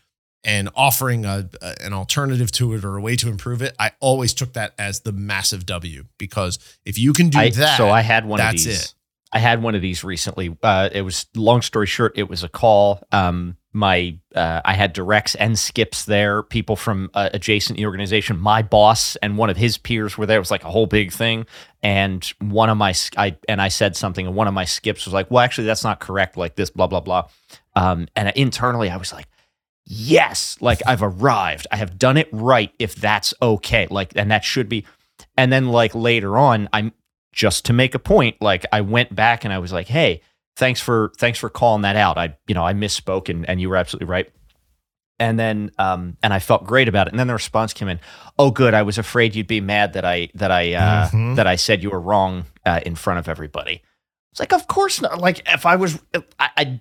A: and offering a, a- an alternative to it or a way to improve it i always took that as the massive w because if you can do
B: I,
A: that
B: so I had one
A: that's
B: of these.
A: it.
B: I had one of these recently. Uh, it was long story short, it was a call. Um, my uh, I had directs and skips there. People from uh, adjacent the organization. My boss and one of his peers were there. It was like a whole big thing. And one of my I and I said something, and one of my skips was like, "Well, actually, that's not correct. Like this, blah blah blah." Um, and internally, I was like, "Yes, like I've arrived. I have done it right. If that's okay, like, and that should be." And then like later on, I'm just to make a point, like I went back and I was like, "Hey, thanks for thanks for calling that out. I you know I misspoke and and you were absolutely right." And then um and I felt great about it. And then the response came in, "Oh, good. I was afraid you'd be mad that I that I uh,
A: Mhm.
B: that I said you were wrong uh, in front of everybody." It's like, of course not. Like if I was, I, I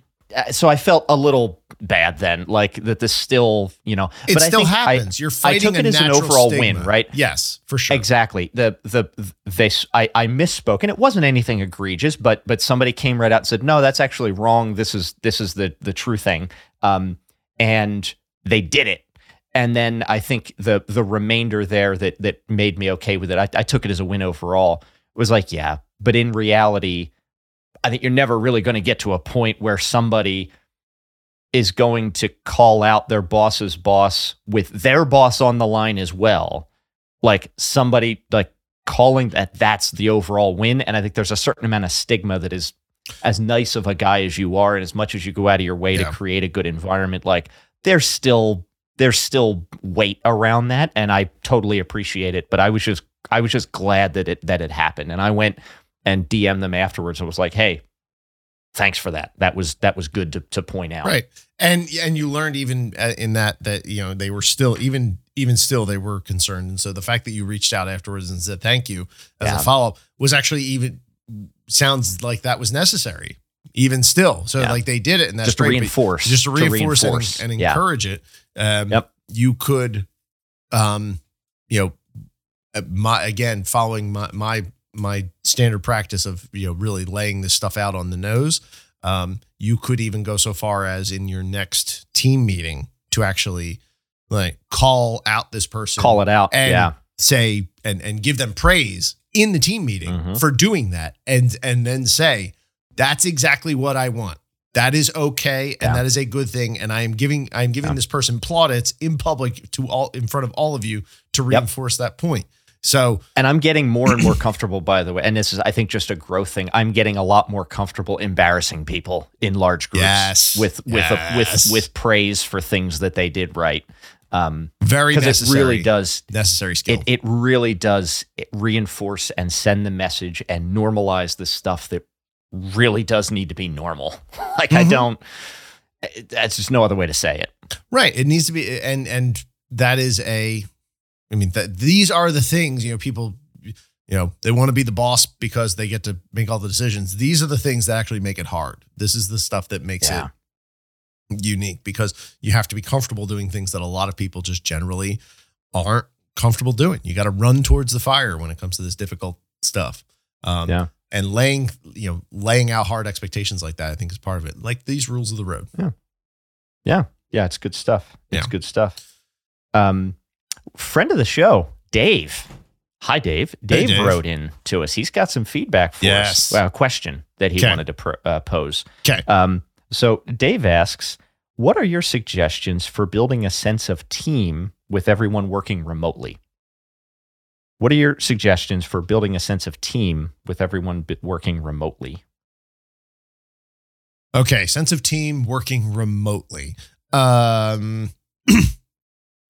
B: so I felt a little bad then, like that. This still, you know,
A: it
B: but I
A: still
B: think I-
A: happens you're
B: I
A: fighting
B: took it as an overall
A: stigma.
B: win, right?
A: yes for sure
B: Exactly. The the they I, I misspoke and it wasn't anything egregious, but but somebody came right out and said, "No, that's actually wrong. This is this is the the true thing." Um and they did it. And then I think the the remainder there that that made me okay with it. I, I took it as a win overall. It Was like, yeah, but in reality, I think you're never really going to get to a point where somebody is going to call out their boss's boss with their boss on the line as well like somebody like calling that that's the overall win and i think there's a certain amount of stigma that is as nice of a guy as you are and as much as you go out of your way
A: Yeah.
B: to create a good environment like there's still there's still weight around that and i totally appreciate it but i was just i was just glad that it that it happened and i went and dm them afterwards and was like hey thanks for that that was that was good to, to point out
A: right and and you learned even uh, in that that you know they were still even even still they were concerned and so the fact that you reached out afterwards and said thank you as
B: Yeah.
A: a follow-up was actually even sounds like that was necessary even still so
B: Yeah.
A: like they did it and that's
B: just to
A: great
B: reinforce
A: just to reinforce, and-
B: reinforce.
A: and,
B: Yeah.
A: encourage it um
B: Yep.
A: you could um you know uh, my again following my my my standard practice of you know really laying this stuff out on the nose um you could even go so far as in your next team meeting to actually like call out this person
B: call it out
A: and
B: yeah
A: say and and give them praise in the team meeting
B: Mhm.
A: for doing that and and then say that's exactly what I want That is okay, and
B: Yeah.
A: that is a good thing. And I am giving I am giving
B: Yeah.
A: this person plaudits in public to all in front of all of you to reinforce that point. So
B: And I'm getting more and more comfortable, by the way. And this is, I think, just a growth thing. I'm getting a lot more comfortable embarrassing people in large groups
A: Yes.
B: with with a, with with praise for things that they did right. Um,
A: very
B: because it really does
A: necessary skill.
B: it, it really does reinforce and send the message and normalize the stuff that really does need to be normal. like I
A: Mhm.
B: don't. That's just no other way to say it.
A: Right. It needs to be, and and that is a. I mean, that these are the things you know. People, you know, they want to be the boss because they get to make all the decisions. These are the things that actually make it hard. This is the stuff that makes
B: Yeah.
A: it unique because you have to be comfortable doing things that a lot of people just generally aren't comfortable doing. You got to run towards the fire when it comes to this difficult stuff. Um,
B: Yeah.
A: And laying, you know, laying out hard expectations like that, I think is part of it. Like these rules of the road.
B: Yeah. Yeah, yeah, it's good stuff. It's
A: Yeah.
B: good stuff. Um, friend of the show, Dave. Hi, Dave. Dave,
A: Dave.
B: wrote in to us. He's got some feedback for
A: Yes.
B: us. Well, a question that he
A: Okay.
B: wanted to pro- uh, pose.
A: Okay.
B: Um, so Dave asks, "What are your suggestions for building a sense of team with everyone working remotely?" What are your suggestions for building a sense of team with everyone bi- working remotely?
A: Okay, sense of team working remotely. Um,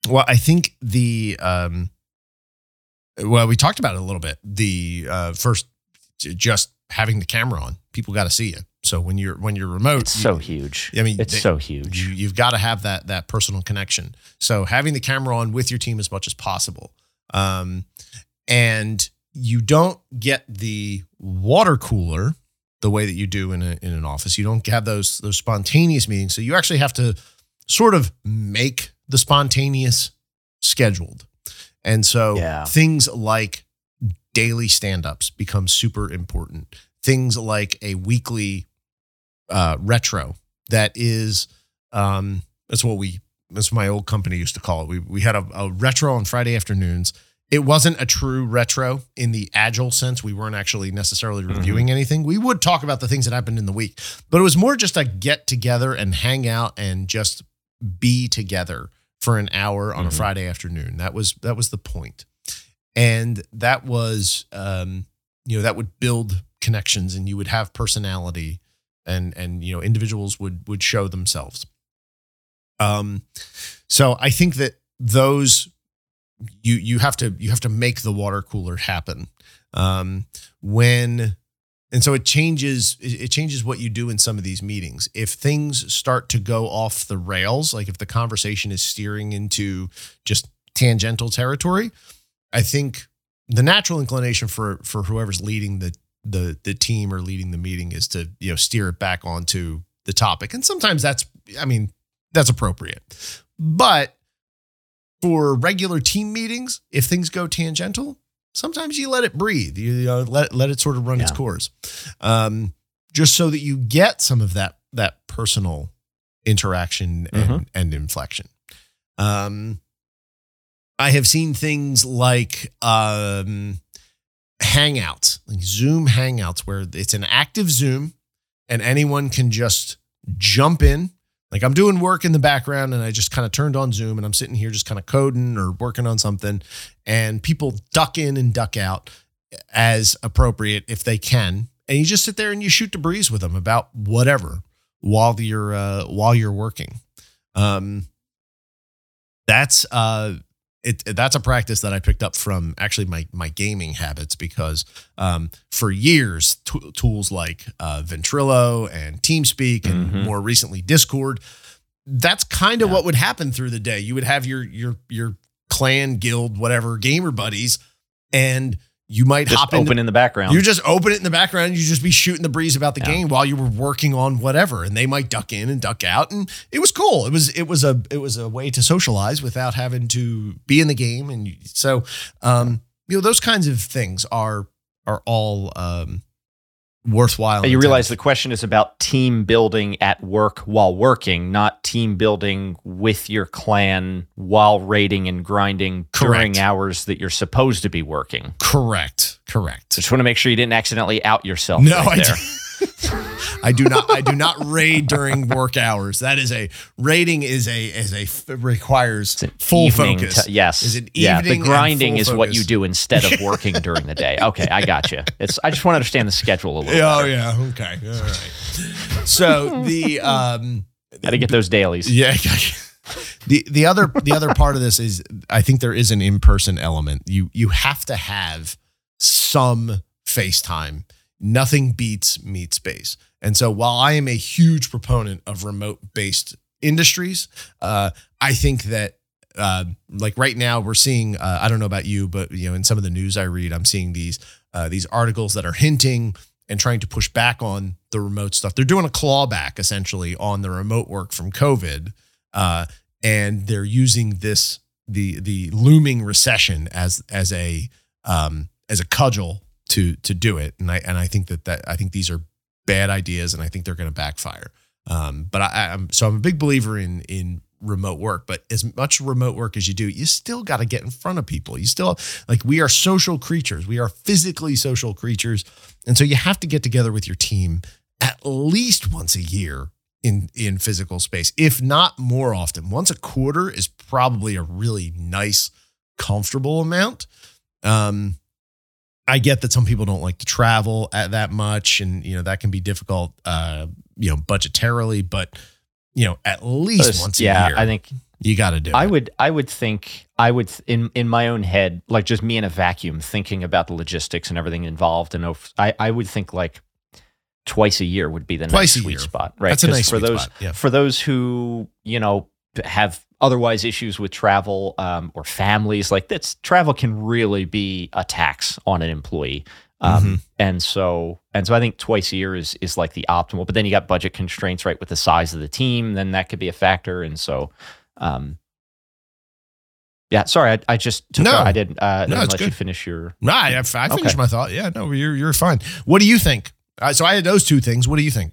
A: well, I think the um, well, we talked about it a little bit. The uh, first, just having the camera on, people got to see you. So when you're when you're remote,
B: It's
A: you-
B: so huge.
A: I mean,
B: it's
A: they-
B: so huge.
A: you, you've got to have that that personal connection. So having the camera on with your team as much as possible, um, and you don't get the water cooler the way that you do in a, in an office. You don't have those those spontaneous meetings. So you actually have to sort of make the spontaneous scheduled. And so
B: Yeah.
A: things like daily stand-ups become super important. Things like a weekly uh, retro that is um, that's what we that's what my old company used to call it. We we had a, a retro on Friday afternoons. It wasn't a true retro in the agile sense. We weren't actually necessarily reviewing anything. We would talk about the things that happened in the week, but it was more just a get together and hang out and just be together for an hour on a
B: Mhm.
A: Friday afternoon. That was that was the point. And that was um, you know, that would build connections and you would have personality and and you know, individuals would would show themselves. Um so I think that those you you have to you have to make the water cooler happen. Um when and so it changes it changes what you do in some of these meetings. If things start to go off the rails, like if the conversation is steering into just tangential territory, I think the natural inclination for for whoever's leading the the the team or leading the meeting is to you know steer it back onto the topic. And sometimes that's I mean that's appropriate. But for regular team meetings, if things go tangential, sometimes you let it breathe. You, know, let let it sort of run its course, um, just so that you get some of that that personal interaction and,
B: Mhm.
A: and inflection. Um, I have seen things like um, Hangouts, like Zoom Hangouts, where it's an active Zoom and anyone can just jump in. Like I'm doing work in the background and I just kind of turned on Zoom and I'm sitting here just kind of coding or working on something and people duck in and duck out as appropriate if they can. And you just sit there and you shoot the breeze with them about whatever while you're uh, while you're working. Um, that's uh, it, that's a practice that I picked up from actually my my gaming habits because um, for years t- tools like uh, Ventrilo and TeamSpeak and
B: Mhm.
A: more recently Discord. That's kind of
B: Yeah.
A: what would happen through the day. You would have your your your clan, guild, whatever gamer buddies, and you might
B: Just
A: hop in.
B: open in the background.
A: You just open it in the background. You just be shooting the breeze about the
B: Yeah.
A: game while you were working on whatever, and they might duck in and duck out, and it was cool. It was it was a it was a way to socialize without having to be in the game, and you- so um, you know those kinds of things are are all um, worthwhile.
B: you realize the question is about team building at work while working, not team building with your clan while raiding and grinding during hours that you're supposed to be working.
A: correct, correct.
B: Just want to make sure you didn't accidentally out yourself.
A: No,
B: right
A: I. I do not. I do not raid during work hours. That is a raiding is a is a requires full
B: Evening
A: focus.
B: ti- yes.
A: is an
B: yeah. The grinding is what you do instead of working during the day. Okay, I got you. It's. I just want to understand the schedule a little.
A: Oh
B: better.
A: yeah. Okay. All right. So the um
B: Got to get those dailies.
A: yeah. The the other the other part of this is I think there is an in person element. You you have to have some FaceTime. Nothing beats meet space. And so while I am a huge proponent of remote based industries, uh, I think that uh, like right now we're seeing uh, I don't know about you, but you know in some of the news I read, I'm seeing these uh, these articles that are hinting and trying to push back on the remote stuff. They're doing a clawback essentially on the remote work from COVID, uh, and they're using this the the looming recession as as a um, as a cudgel to to do it. And I and I think that that I think these are bad ideas, and I think they're going to backfire. Um, but I, I'm so I'm a big believer in in remote work. But as much remote work as you do, you still got to get in front of people. You still like we are social creatures. We are physically social creatures, and so you have to get together with your team at least once a year in in physical space, if not more often. Once a quarter is probably a really nice, comfortable amount. Um, I get that some people don't like to travel at that much, and you know that can be difficult, uh, you know, budgetarily. But you know, at least once
B: yeah,
A: a year,
B: I think
A: you got to do.
B: I
A: it.
B: would I would think I would in in my own head like just me in a vacuum thinking about the logistics and everything involved and if- I I would think like twice a year would be the
A: Twice
B: nice sweet
A: year.
B: spot right
A: That's a nice
B: for those
A: spot, yeah.
B: for those who you know have otherwise issues with travel um, or families like that's travel can really be a tax on an employee um,
A: Mm-hmm.
B: and so and so I think twice a year is is like the optimal but then you got budget constraints right with the size of the team then that could be a factor and so um yeah sorry I, I just took
A: No.
B: I didn't uh
A: No, it's
B: let you finish your
A: No, I, I finished
B: Okay.
A: my thought. Yeah, no, you're you're fine. What do you think? Uh, so I had those two things. What do you think?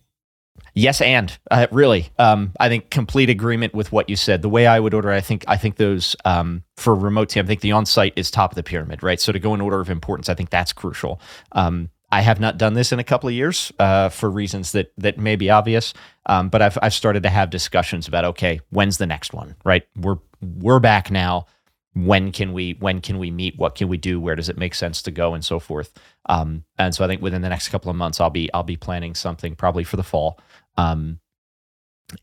B: Yes, and uh, really, um, I think complete agreement with what you said. The way I would order, I think, I think those um, for remote team, I think the on-site is top of the pyramid, right? So to go in order of importance, I think that's crucial. Um, I have not done this in a couple of years uh, for reasons that that may be obvious, um, but I've I've started to have discussions about okay, when's the next one, right? We're we're back now. When can we when can we meet? What can we do? Where does it make sense to go, and so forth. Um, and so I think within the next couple of months, I'll be I'll be planning something probably for the fall um,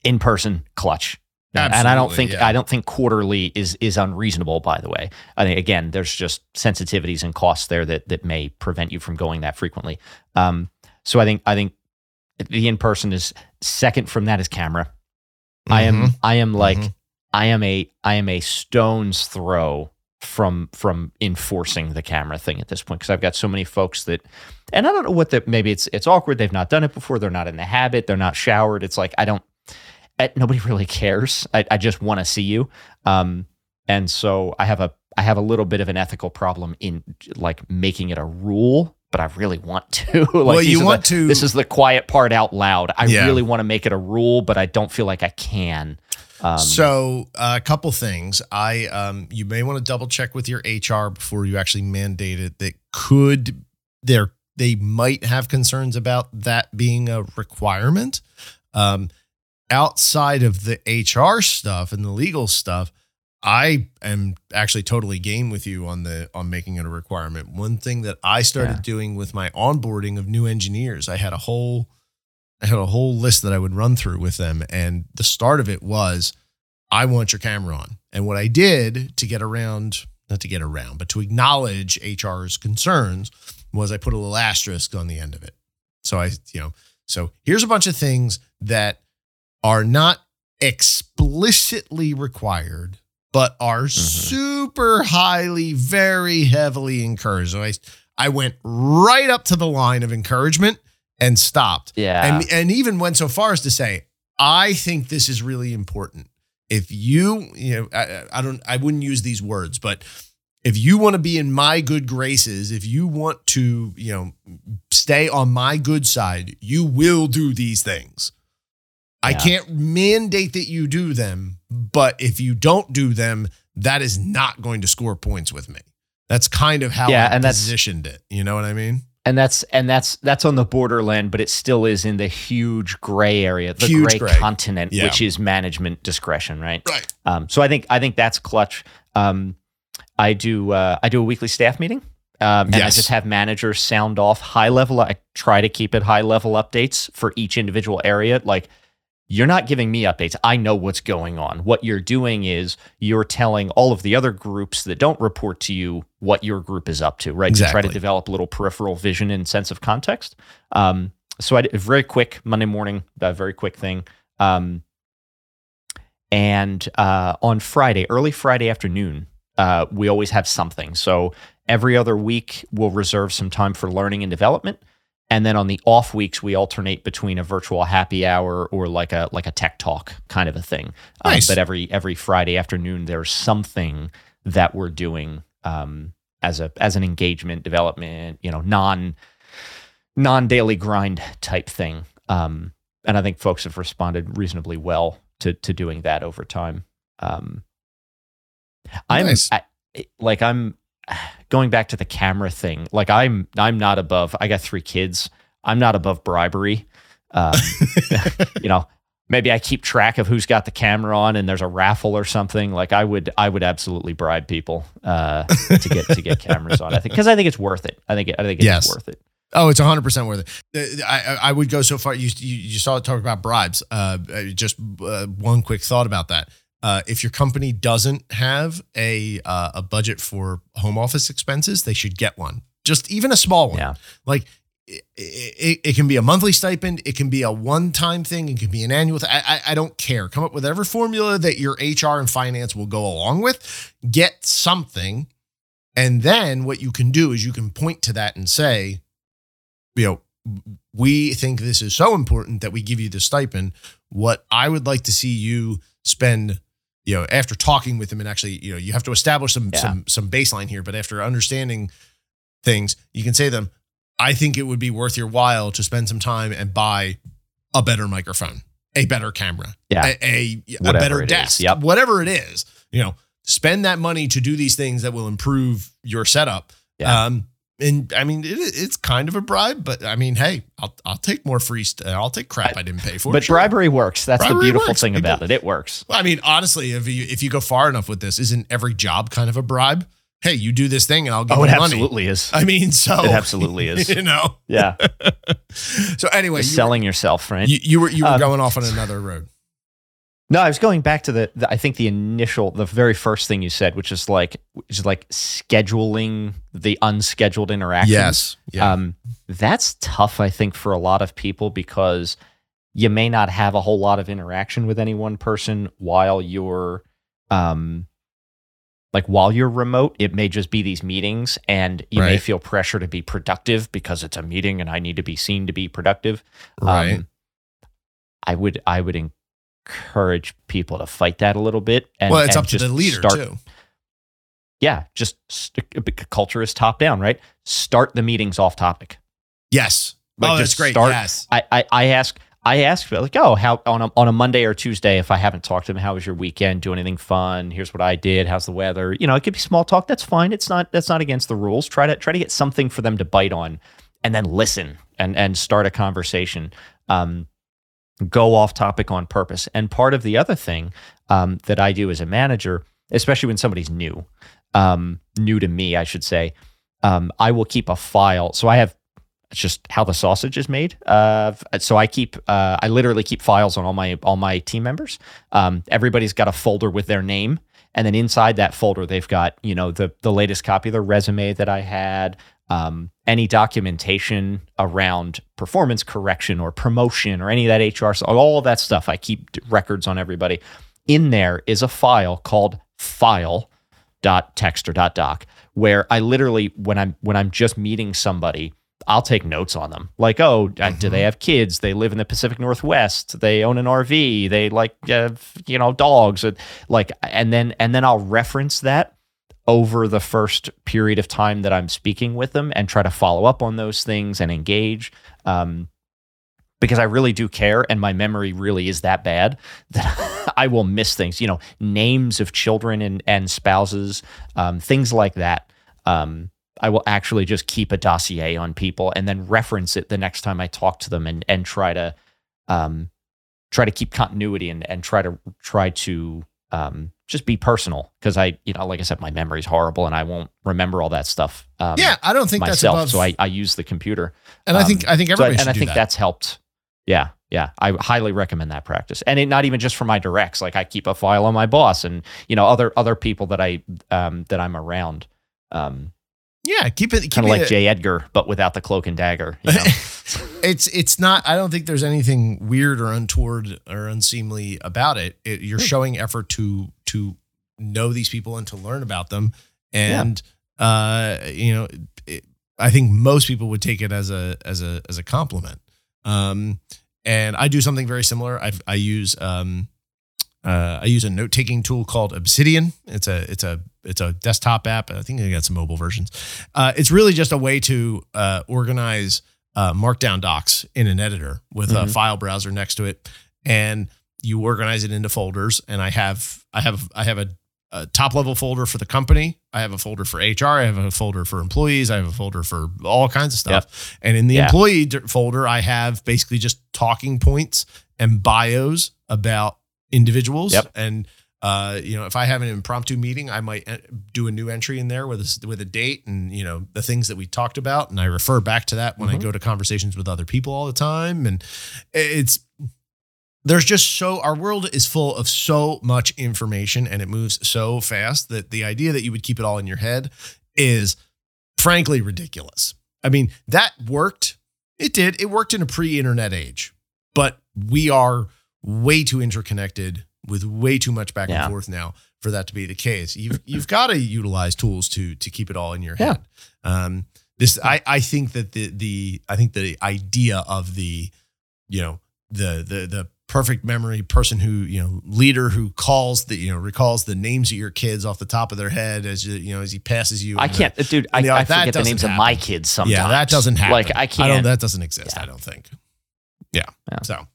B: in person clutch. and I don't think
A: yeah.
B: I don't think quarterly is is unreasonable. By the way, I think again, there's just sensitivities and costs there that that may prevent you from going that frequently. Um, so I think I think the in person is second from that is camera. I am
A: Mhm.
B: I am like
A: Mhm.
B: I am a I am a stone's throw from from enforcing the camera thing at this point because I've got so many folks that and I don't know what that maybe it's it's awkward they've not done it before they're not in the habit they're not showered it's like I don't eh, nobody really cares I, I just want to see you um and so I have a I have a little bit of an ethical problem in like making it a rule but I really want to like
A: Well, you want
B: the-
A: to-
B: this is the quiet part out loud I
A: Yeah.
B: really want to make it a rule but I don't feel like I can um,
A: so uh, a couple things. I um, you may want to double check with your HR before you actually mandate it. That could there they might have concerns about that being a requirement. Um, outside of the HR stuff and the legal stuff, I am actually totally game with you on the on making it a requirement. One thing that I started
B: Yeah.
A: doing with my onboarding of new engineers, I had a whole I had a whole list that I would run through with them. And the start of it was, I want your camera on. And what I did to get around, not to get around, but to acknowledge HR's concerns was I put a little asterisk on the end of it. So I, you know, so here's a bunch of things that are not explicitly required, but are mm-hmm. super highly, very heavily encouraged. So I, I went right up to the line of encouragement and stopped.
B: yeah
A: And and even went so far as to say, I think this is really important. If you, you know, I, I don't, I wouldn't use these words, but if you want to be in my good graces, if you want to, you know, stay on my good side, you will do these things. I can't mandate that you do them, but if you don't do them, that is not going to score points with me. That's kind of how
B: Yeah,
A: I
B: and that's-
A: positioned it. You know what I mean?
B: And that's and that's that's on the borderland, but it still is in the huge gray area, the
A: Huge
B: gray,
A: gray.
B: continent,
A: Yeah.
B: which is management discretion, right?
A: Right.
B: Um, so I think I think that's clutch. Um, I do uh, I do a weekly staff meeting, um, and I just have managers sound off high level. I try to keep it high level updates for each individual area. Like you're not giving me updates. I know what's going on. What you're doing is you're telling all of the other groups that don't report to you what your group is up to, right? To try to develop a little peripheral vision and sense of context. Um, so I did a very quick Monday morning, a very quick thing. Um, and uh, on Friday, early Friday afternoon, uh, we always have something. So every other week, we'll reserve some time for learning and development. And then on the off weeks, we alternate between a virtual happy hour or like a like a tech talk kind of a thing. Um, but every every Friday afternoon, there's something that we're doing um, as a as an engagement development, you know, non non daily grind type thing. Um, and I think folks have responded reasonably well to to doing that over time. Um, I'm
A: Nice.
B: I, like I'm going back to the camera thing. Like I'm I'm not above. I got three kids. I'm not above bribery. Um, you know, maybe I keep track of who's got the camera on, and there's a raffle or something. Like I would I would absolutely bribe people uh, to get to get cameras on. I think because I think it's worth it. I think it, I think it's
A: Yes.
B: worth it.
A: Oh, it's 100% worth it. Uh, I, I I would go so far. You, you, you saw it talk about bribes. Uh, uh, just uh, one quick thought about that. Uh, if your company doesn't have a uh, a budget for home office expenses, they should get one. Just even a small one.
B: Yeah.
A: Like it, it, it can be a monthly stipend. It can be a one time thing. It can be an annual. Th- I, I I don't care. Come up with whatever formula that your HR and finance will go along with. Get something, and then what you can do is you can point to that and say, you know, we think this is so important that we give you the stipend. What I would like to see you spend, you know, after talking with them and actually, you know, you have to establish some
B: Yeah.
A: some some baseline here, but after understanding things, you can say to them, I think it would be worth your while to spend some time and buy a better microphone, a better camera,
B: Yeah.
A: a, a, a better desk,
B: Yep.
A: whatever it is, you know, spend that money to do these things that will improve your setup.
B: Yeah.
A: Um, and I mean, it, it's kind of a bribe, but I mean, hey, I'll I'll take more free. St- I'll take crap I, didn't pay for.
B: But
A: sure.
B: bribery works. That's the beautiful
A: works.
B: thing
A: People-
B: about it. It works.
A: Well, I mean, honestly, if you if you go far enough with this, isn't every job kind of a bribe? Hey, you do this thing, and I'll give
B: Oh,
A: you
B: it
A: money.
B: absolutely is.
A: I mean, so
B: It absolutely is.
A: You know.
B: Yeah.
A: So anyway, you,
B: Selling yourself, right?
A: you, you were you were
B: Um,
A: going off on another road.
B: No, I was going back to the, the I think the initial the very first thing you said, which is like which is like scheduling the unscheduled interactions. Yes.
A: Yeah.
B: Um, that's tough, I think, for a lot of people because you may not have a whole lot of interaction with any one person while you're um like while you're remote, it may just be these meetings and you may feel pressure to be productive because it's a meeting and I need to be seen to be productive.
A: right.
B: Um, I would I would encourage people to fight that a little bit. And,
A: well, it's
B: and
A: up to the leader
B: start,
A: too.
B: Yeah, just st- culture is top down, right? Start the meetings off topic.
A: Yes.
B: Like,
A: oh, that's great.
B: start-
A: yes.
B: I I, I ask I ask like, oh, how on a on a Monday or Tuesday if I haven't talked to them, how was your weekend? Do anything fun? Here's what I did. How's the weather? You know, it could be small talk. That's fine. It's not that's not against the rules. Try to try to get something for them to bite on, and then listen and and start a conversation. Um, go off topic on purpose. And part of the other thing um, that I do as a manager, especially when somebody's new, um, new to me, I should say, um, I will keep a file. So I have it's just how the sausage is made. Uh, so I keep, uh, I literally keep files on all my all my team members. Um, everybody's got a folder with their name, and then inside that folder, they've got you know the the latest copy of the resume that I had, um, any documentation around performance correction or promotion or any of that HR, all of that stuff. I keep records on everybody. In there is a file called file dot text or dot doc where I literally when I'm when I'm just meeting somebody I'll take notes on them. Like, oh, uh, do they have kids? They live in the Pacific Northwest. They own an RV. They like, uh, you know, dogs. Like, and then and then I'll reference that over the first period of time that I'm speaking with them and try to follow up on those things and engage. Um, because I really do care, and my memory really is that bad that I will miss things. You know, names of children and and spouses, um, things like that. Um, I will actually just keep a dossier on people and then reference it the next time I talk to them and and try to um try to keep continuity and and try to try to um just be personal because I you know like I said my memory's horrible and I won't remember all that stuff um
A: yeah, I don't think
B: myself
A: that's above.
B: so I I use the computer
A: and I think
B: um,
A: I think
B: so I-
A: everybody
B: and I think
A: that.
B: that's helped. Yeah, yeah. I highly recommend that practice, and it, not even just for my directs. Like I keep a file on my boss, and you know other other people that I um, that I'm around. Um,
A: yeah, keep it
B: kind of like
A: it-
B: J. Edgar, but without the cloak and dagger. You know?
A: it's it's not i don't think there's anything weird or untoward or unseemly about it, it you're showing effort to to know these people and to learn about them and uh you know it, i think most people would take it as a as a as a compliment um and i do something very similar i i use um uh, I use a note taking tool called Obsidian. It's a it's a it's a desktop app. I think I got some mobile versions. Uh, it's really just a way to uh, organize uh, Markdown docs in an editor with a
B: Mhm.
A: file browser next to it, and you organize it into folders. And I have I have I have a, a top level folder for the company. I have a folder for HR. I have a folder for employees. I have a folder for all kinds of stuff. And in the
B: Yeah.
A: employee d- folder, I have basically just talking points and bios about individuals.
B: Yep.
A: And uh, you know, if I have an impromptu meeting, I might uh, do a new entry in there with a, with a date and you know the things that we talked about, and I refer back to that when I
B: Mhm.
A: go to conversations with other people all the time. And it's there's just so our world is full of so much information and it moves so fast that the idea that you would keep it all in your head is frankly ridiculous. I mean, that worked. It did. It worked in a pre-internet age. But we are way too interconnected with way too much back
B: Yeah.
A: and forth now for that to be the case. You've you've got to utilize tools to to keep it all in your head. Um this I I think that the the I think the idea of the you know the the the perfect memory person who you know leader who calls the you know recalls the names of your kids off the top of their head as you, you know as he passes you
B: I can't, dude. I,
A: the-
B: I forget the names of my kids sometimes.
A: yeah that doesn't happen
B: Like I
A: I
B: can't.
A: don't that doesn't exist
B: Yeah.
A: I don't think yeah,
B: Yeah.
A: so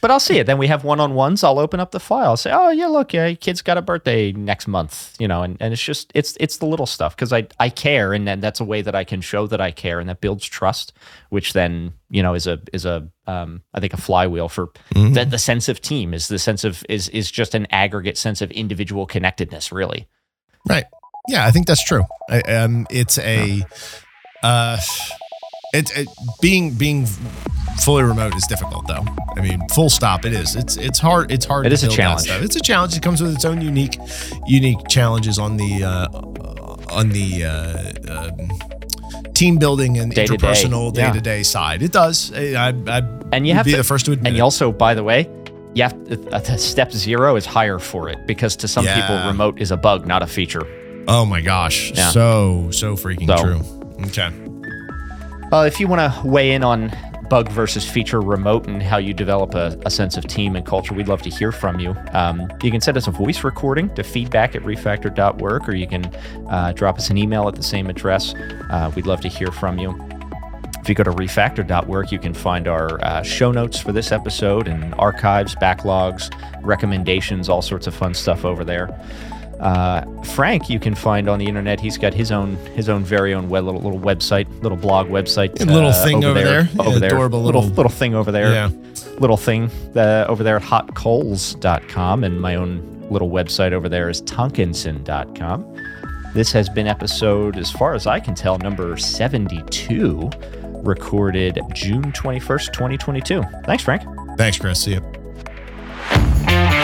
B: But I'll see it. Then we have one on ones. I'll open up the file. I'll say, "Oh yeah, look, yeah, your kid's got a birthday next month." You know, and, and it's just it's it's the little stuff because I I care, and then that's a way that I can show that I care, and that builds trust, which then you know is a is a um I think a flywheel for
A: Mm-hmm.
B: the, the sense of team is the sense of is is just an aggregate sense of individual connectedness, really.
A: Right. Yeah, I think that's true. I, um, it's a, uh, it's it, being being fully remote is difficult though. I mean, full stop. It is. It's it's hard. It's hard.
B: It
A: to
B: is a challenge.
A: It's a challenge. It comes with its own unique, unique challenges on the uh, on the uh, um, team building and
B: Day-to-day,
A: interpersonal day to day side. It does. I, I,
B: And you have
A: be
B: to,
A: the first to admit.
B: and
A: it.
B: you also, by the way, you have uh, step zero is higher for it because to some people, remote is a bug, not a feature.
A: oh my gosh,
B: Yeah.
A: so so freaking
B: So-
A: true. Okay.
B: Uh, if you want to weigh in on bug versus feature remote and how you develop a, a sense of team and culture, we'd love to hear from you. Um, you can send us a voice recording to feedback at refactor.work, or you can uh, drop us an email at the same address. Uh, we'd love to hear from you. If you go to refactor.work, you can find our uh, show notes for this episode and archives, backlogs, recommendations, all sorts of fun stuff over there. Uh, Frank, you can find on the internet. He's got his own his own very own web, little little website, little blog website,
A: little
B: uh,
A: thing over there.
B: over
A: Yeah,
B: there,
A: adorable
B: little
A: little-
B: little thing over there,
A: Yeah.
B: little thing uh, over there at hotcoals.com, and my own little website over there is tonkinson.com. This has been episode, as far as I can tell, number 72, recorded June 21st, 2022. Thanks, Frank.
A: Thanks, Chris. See you.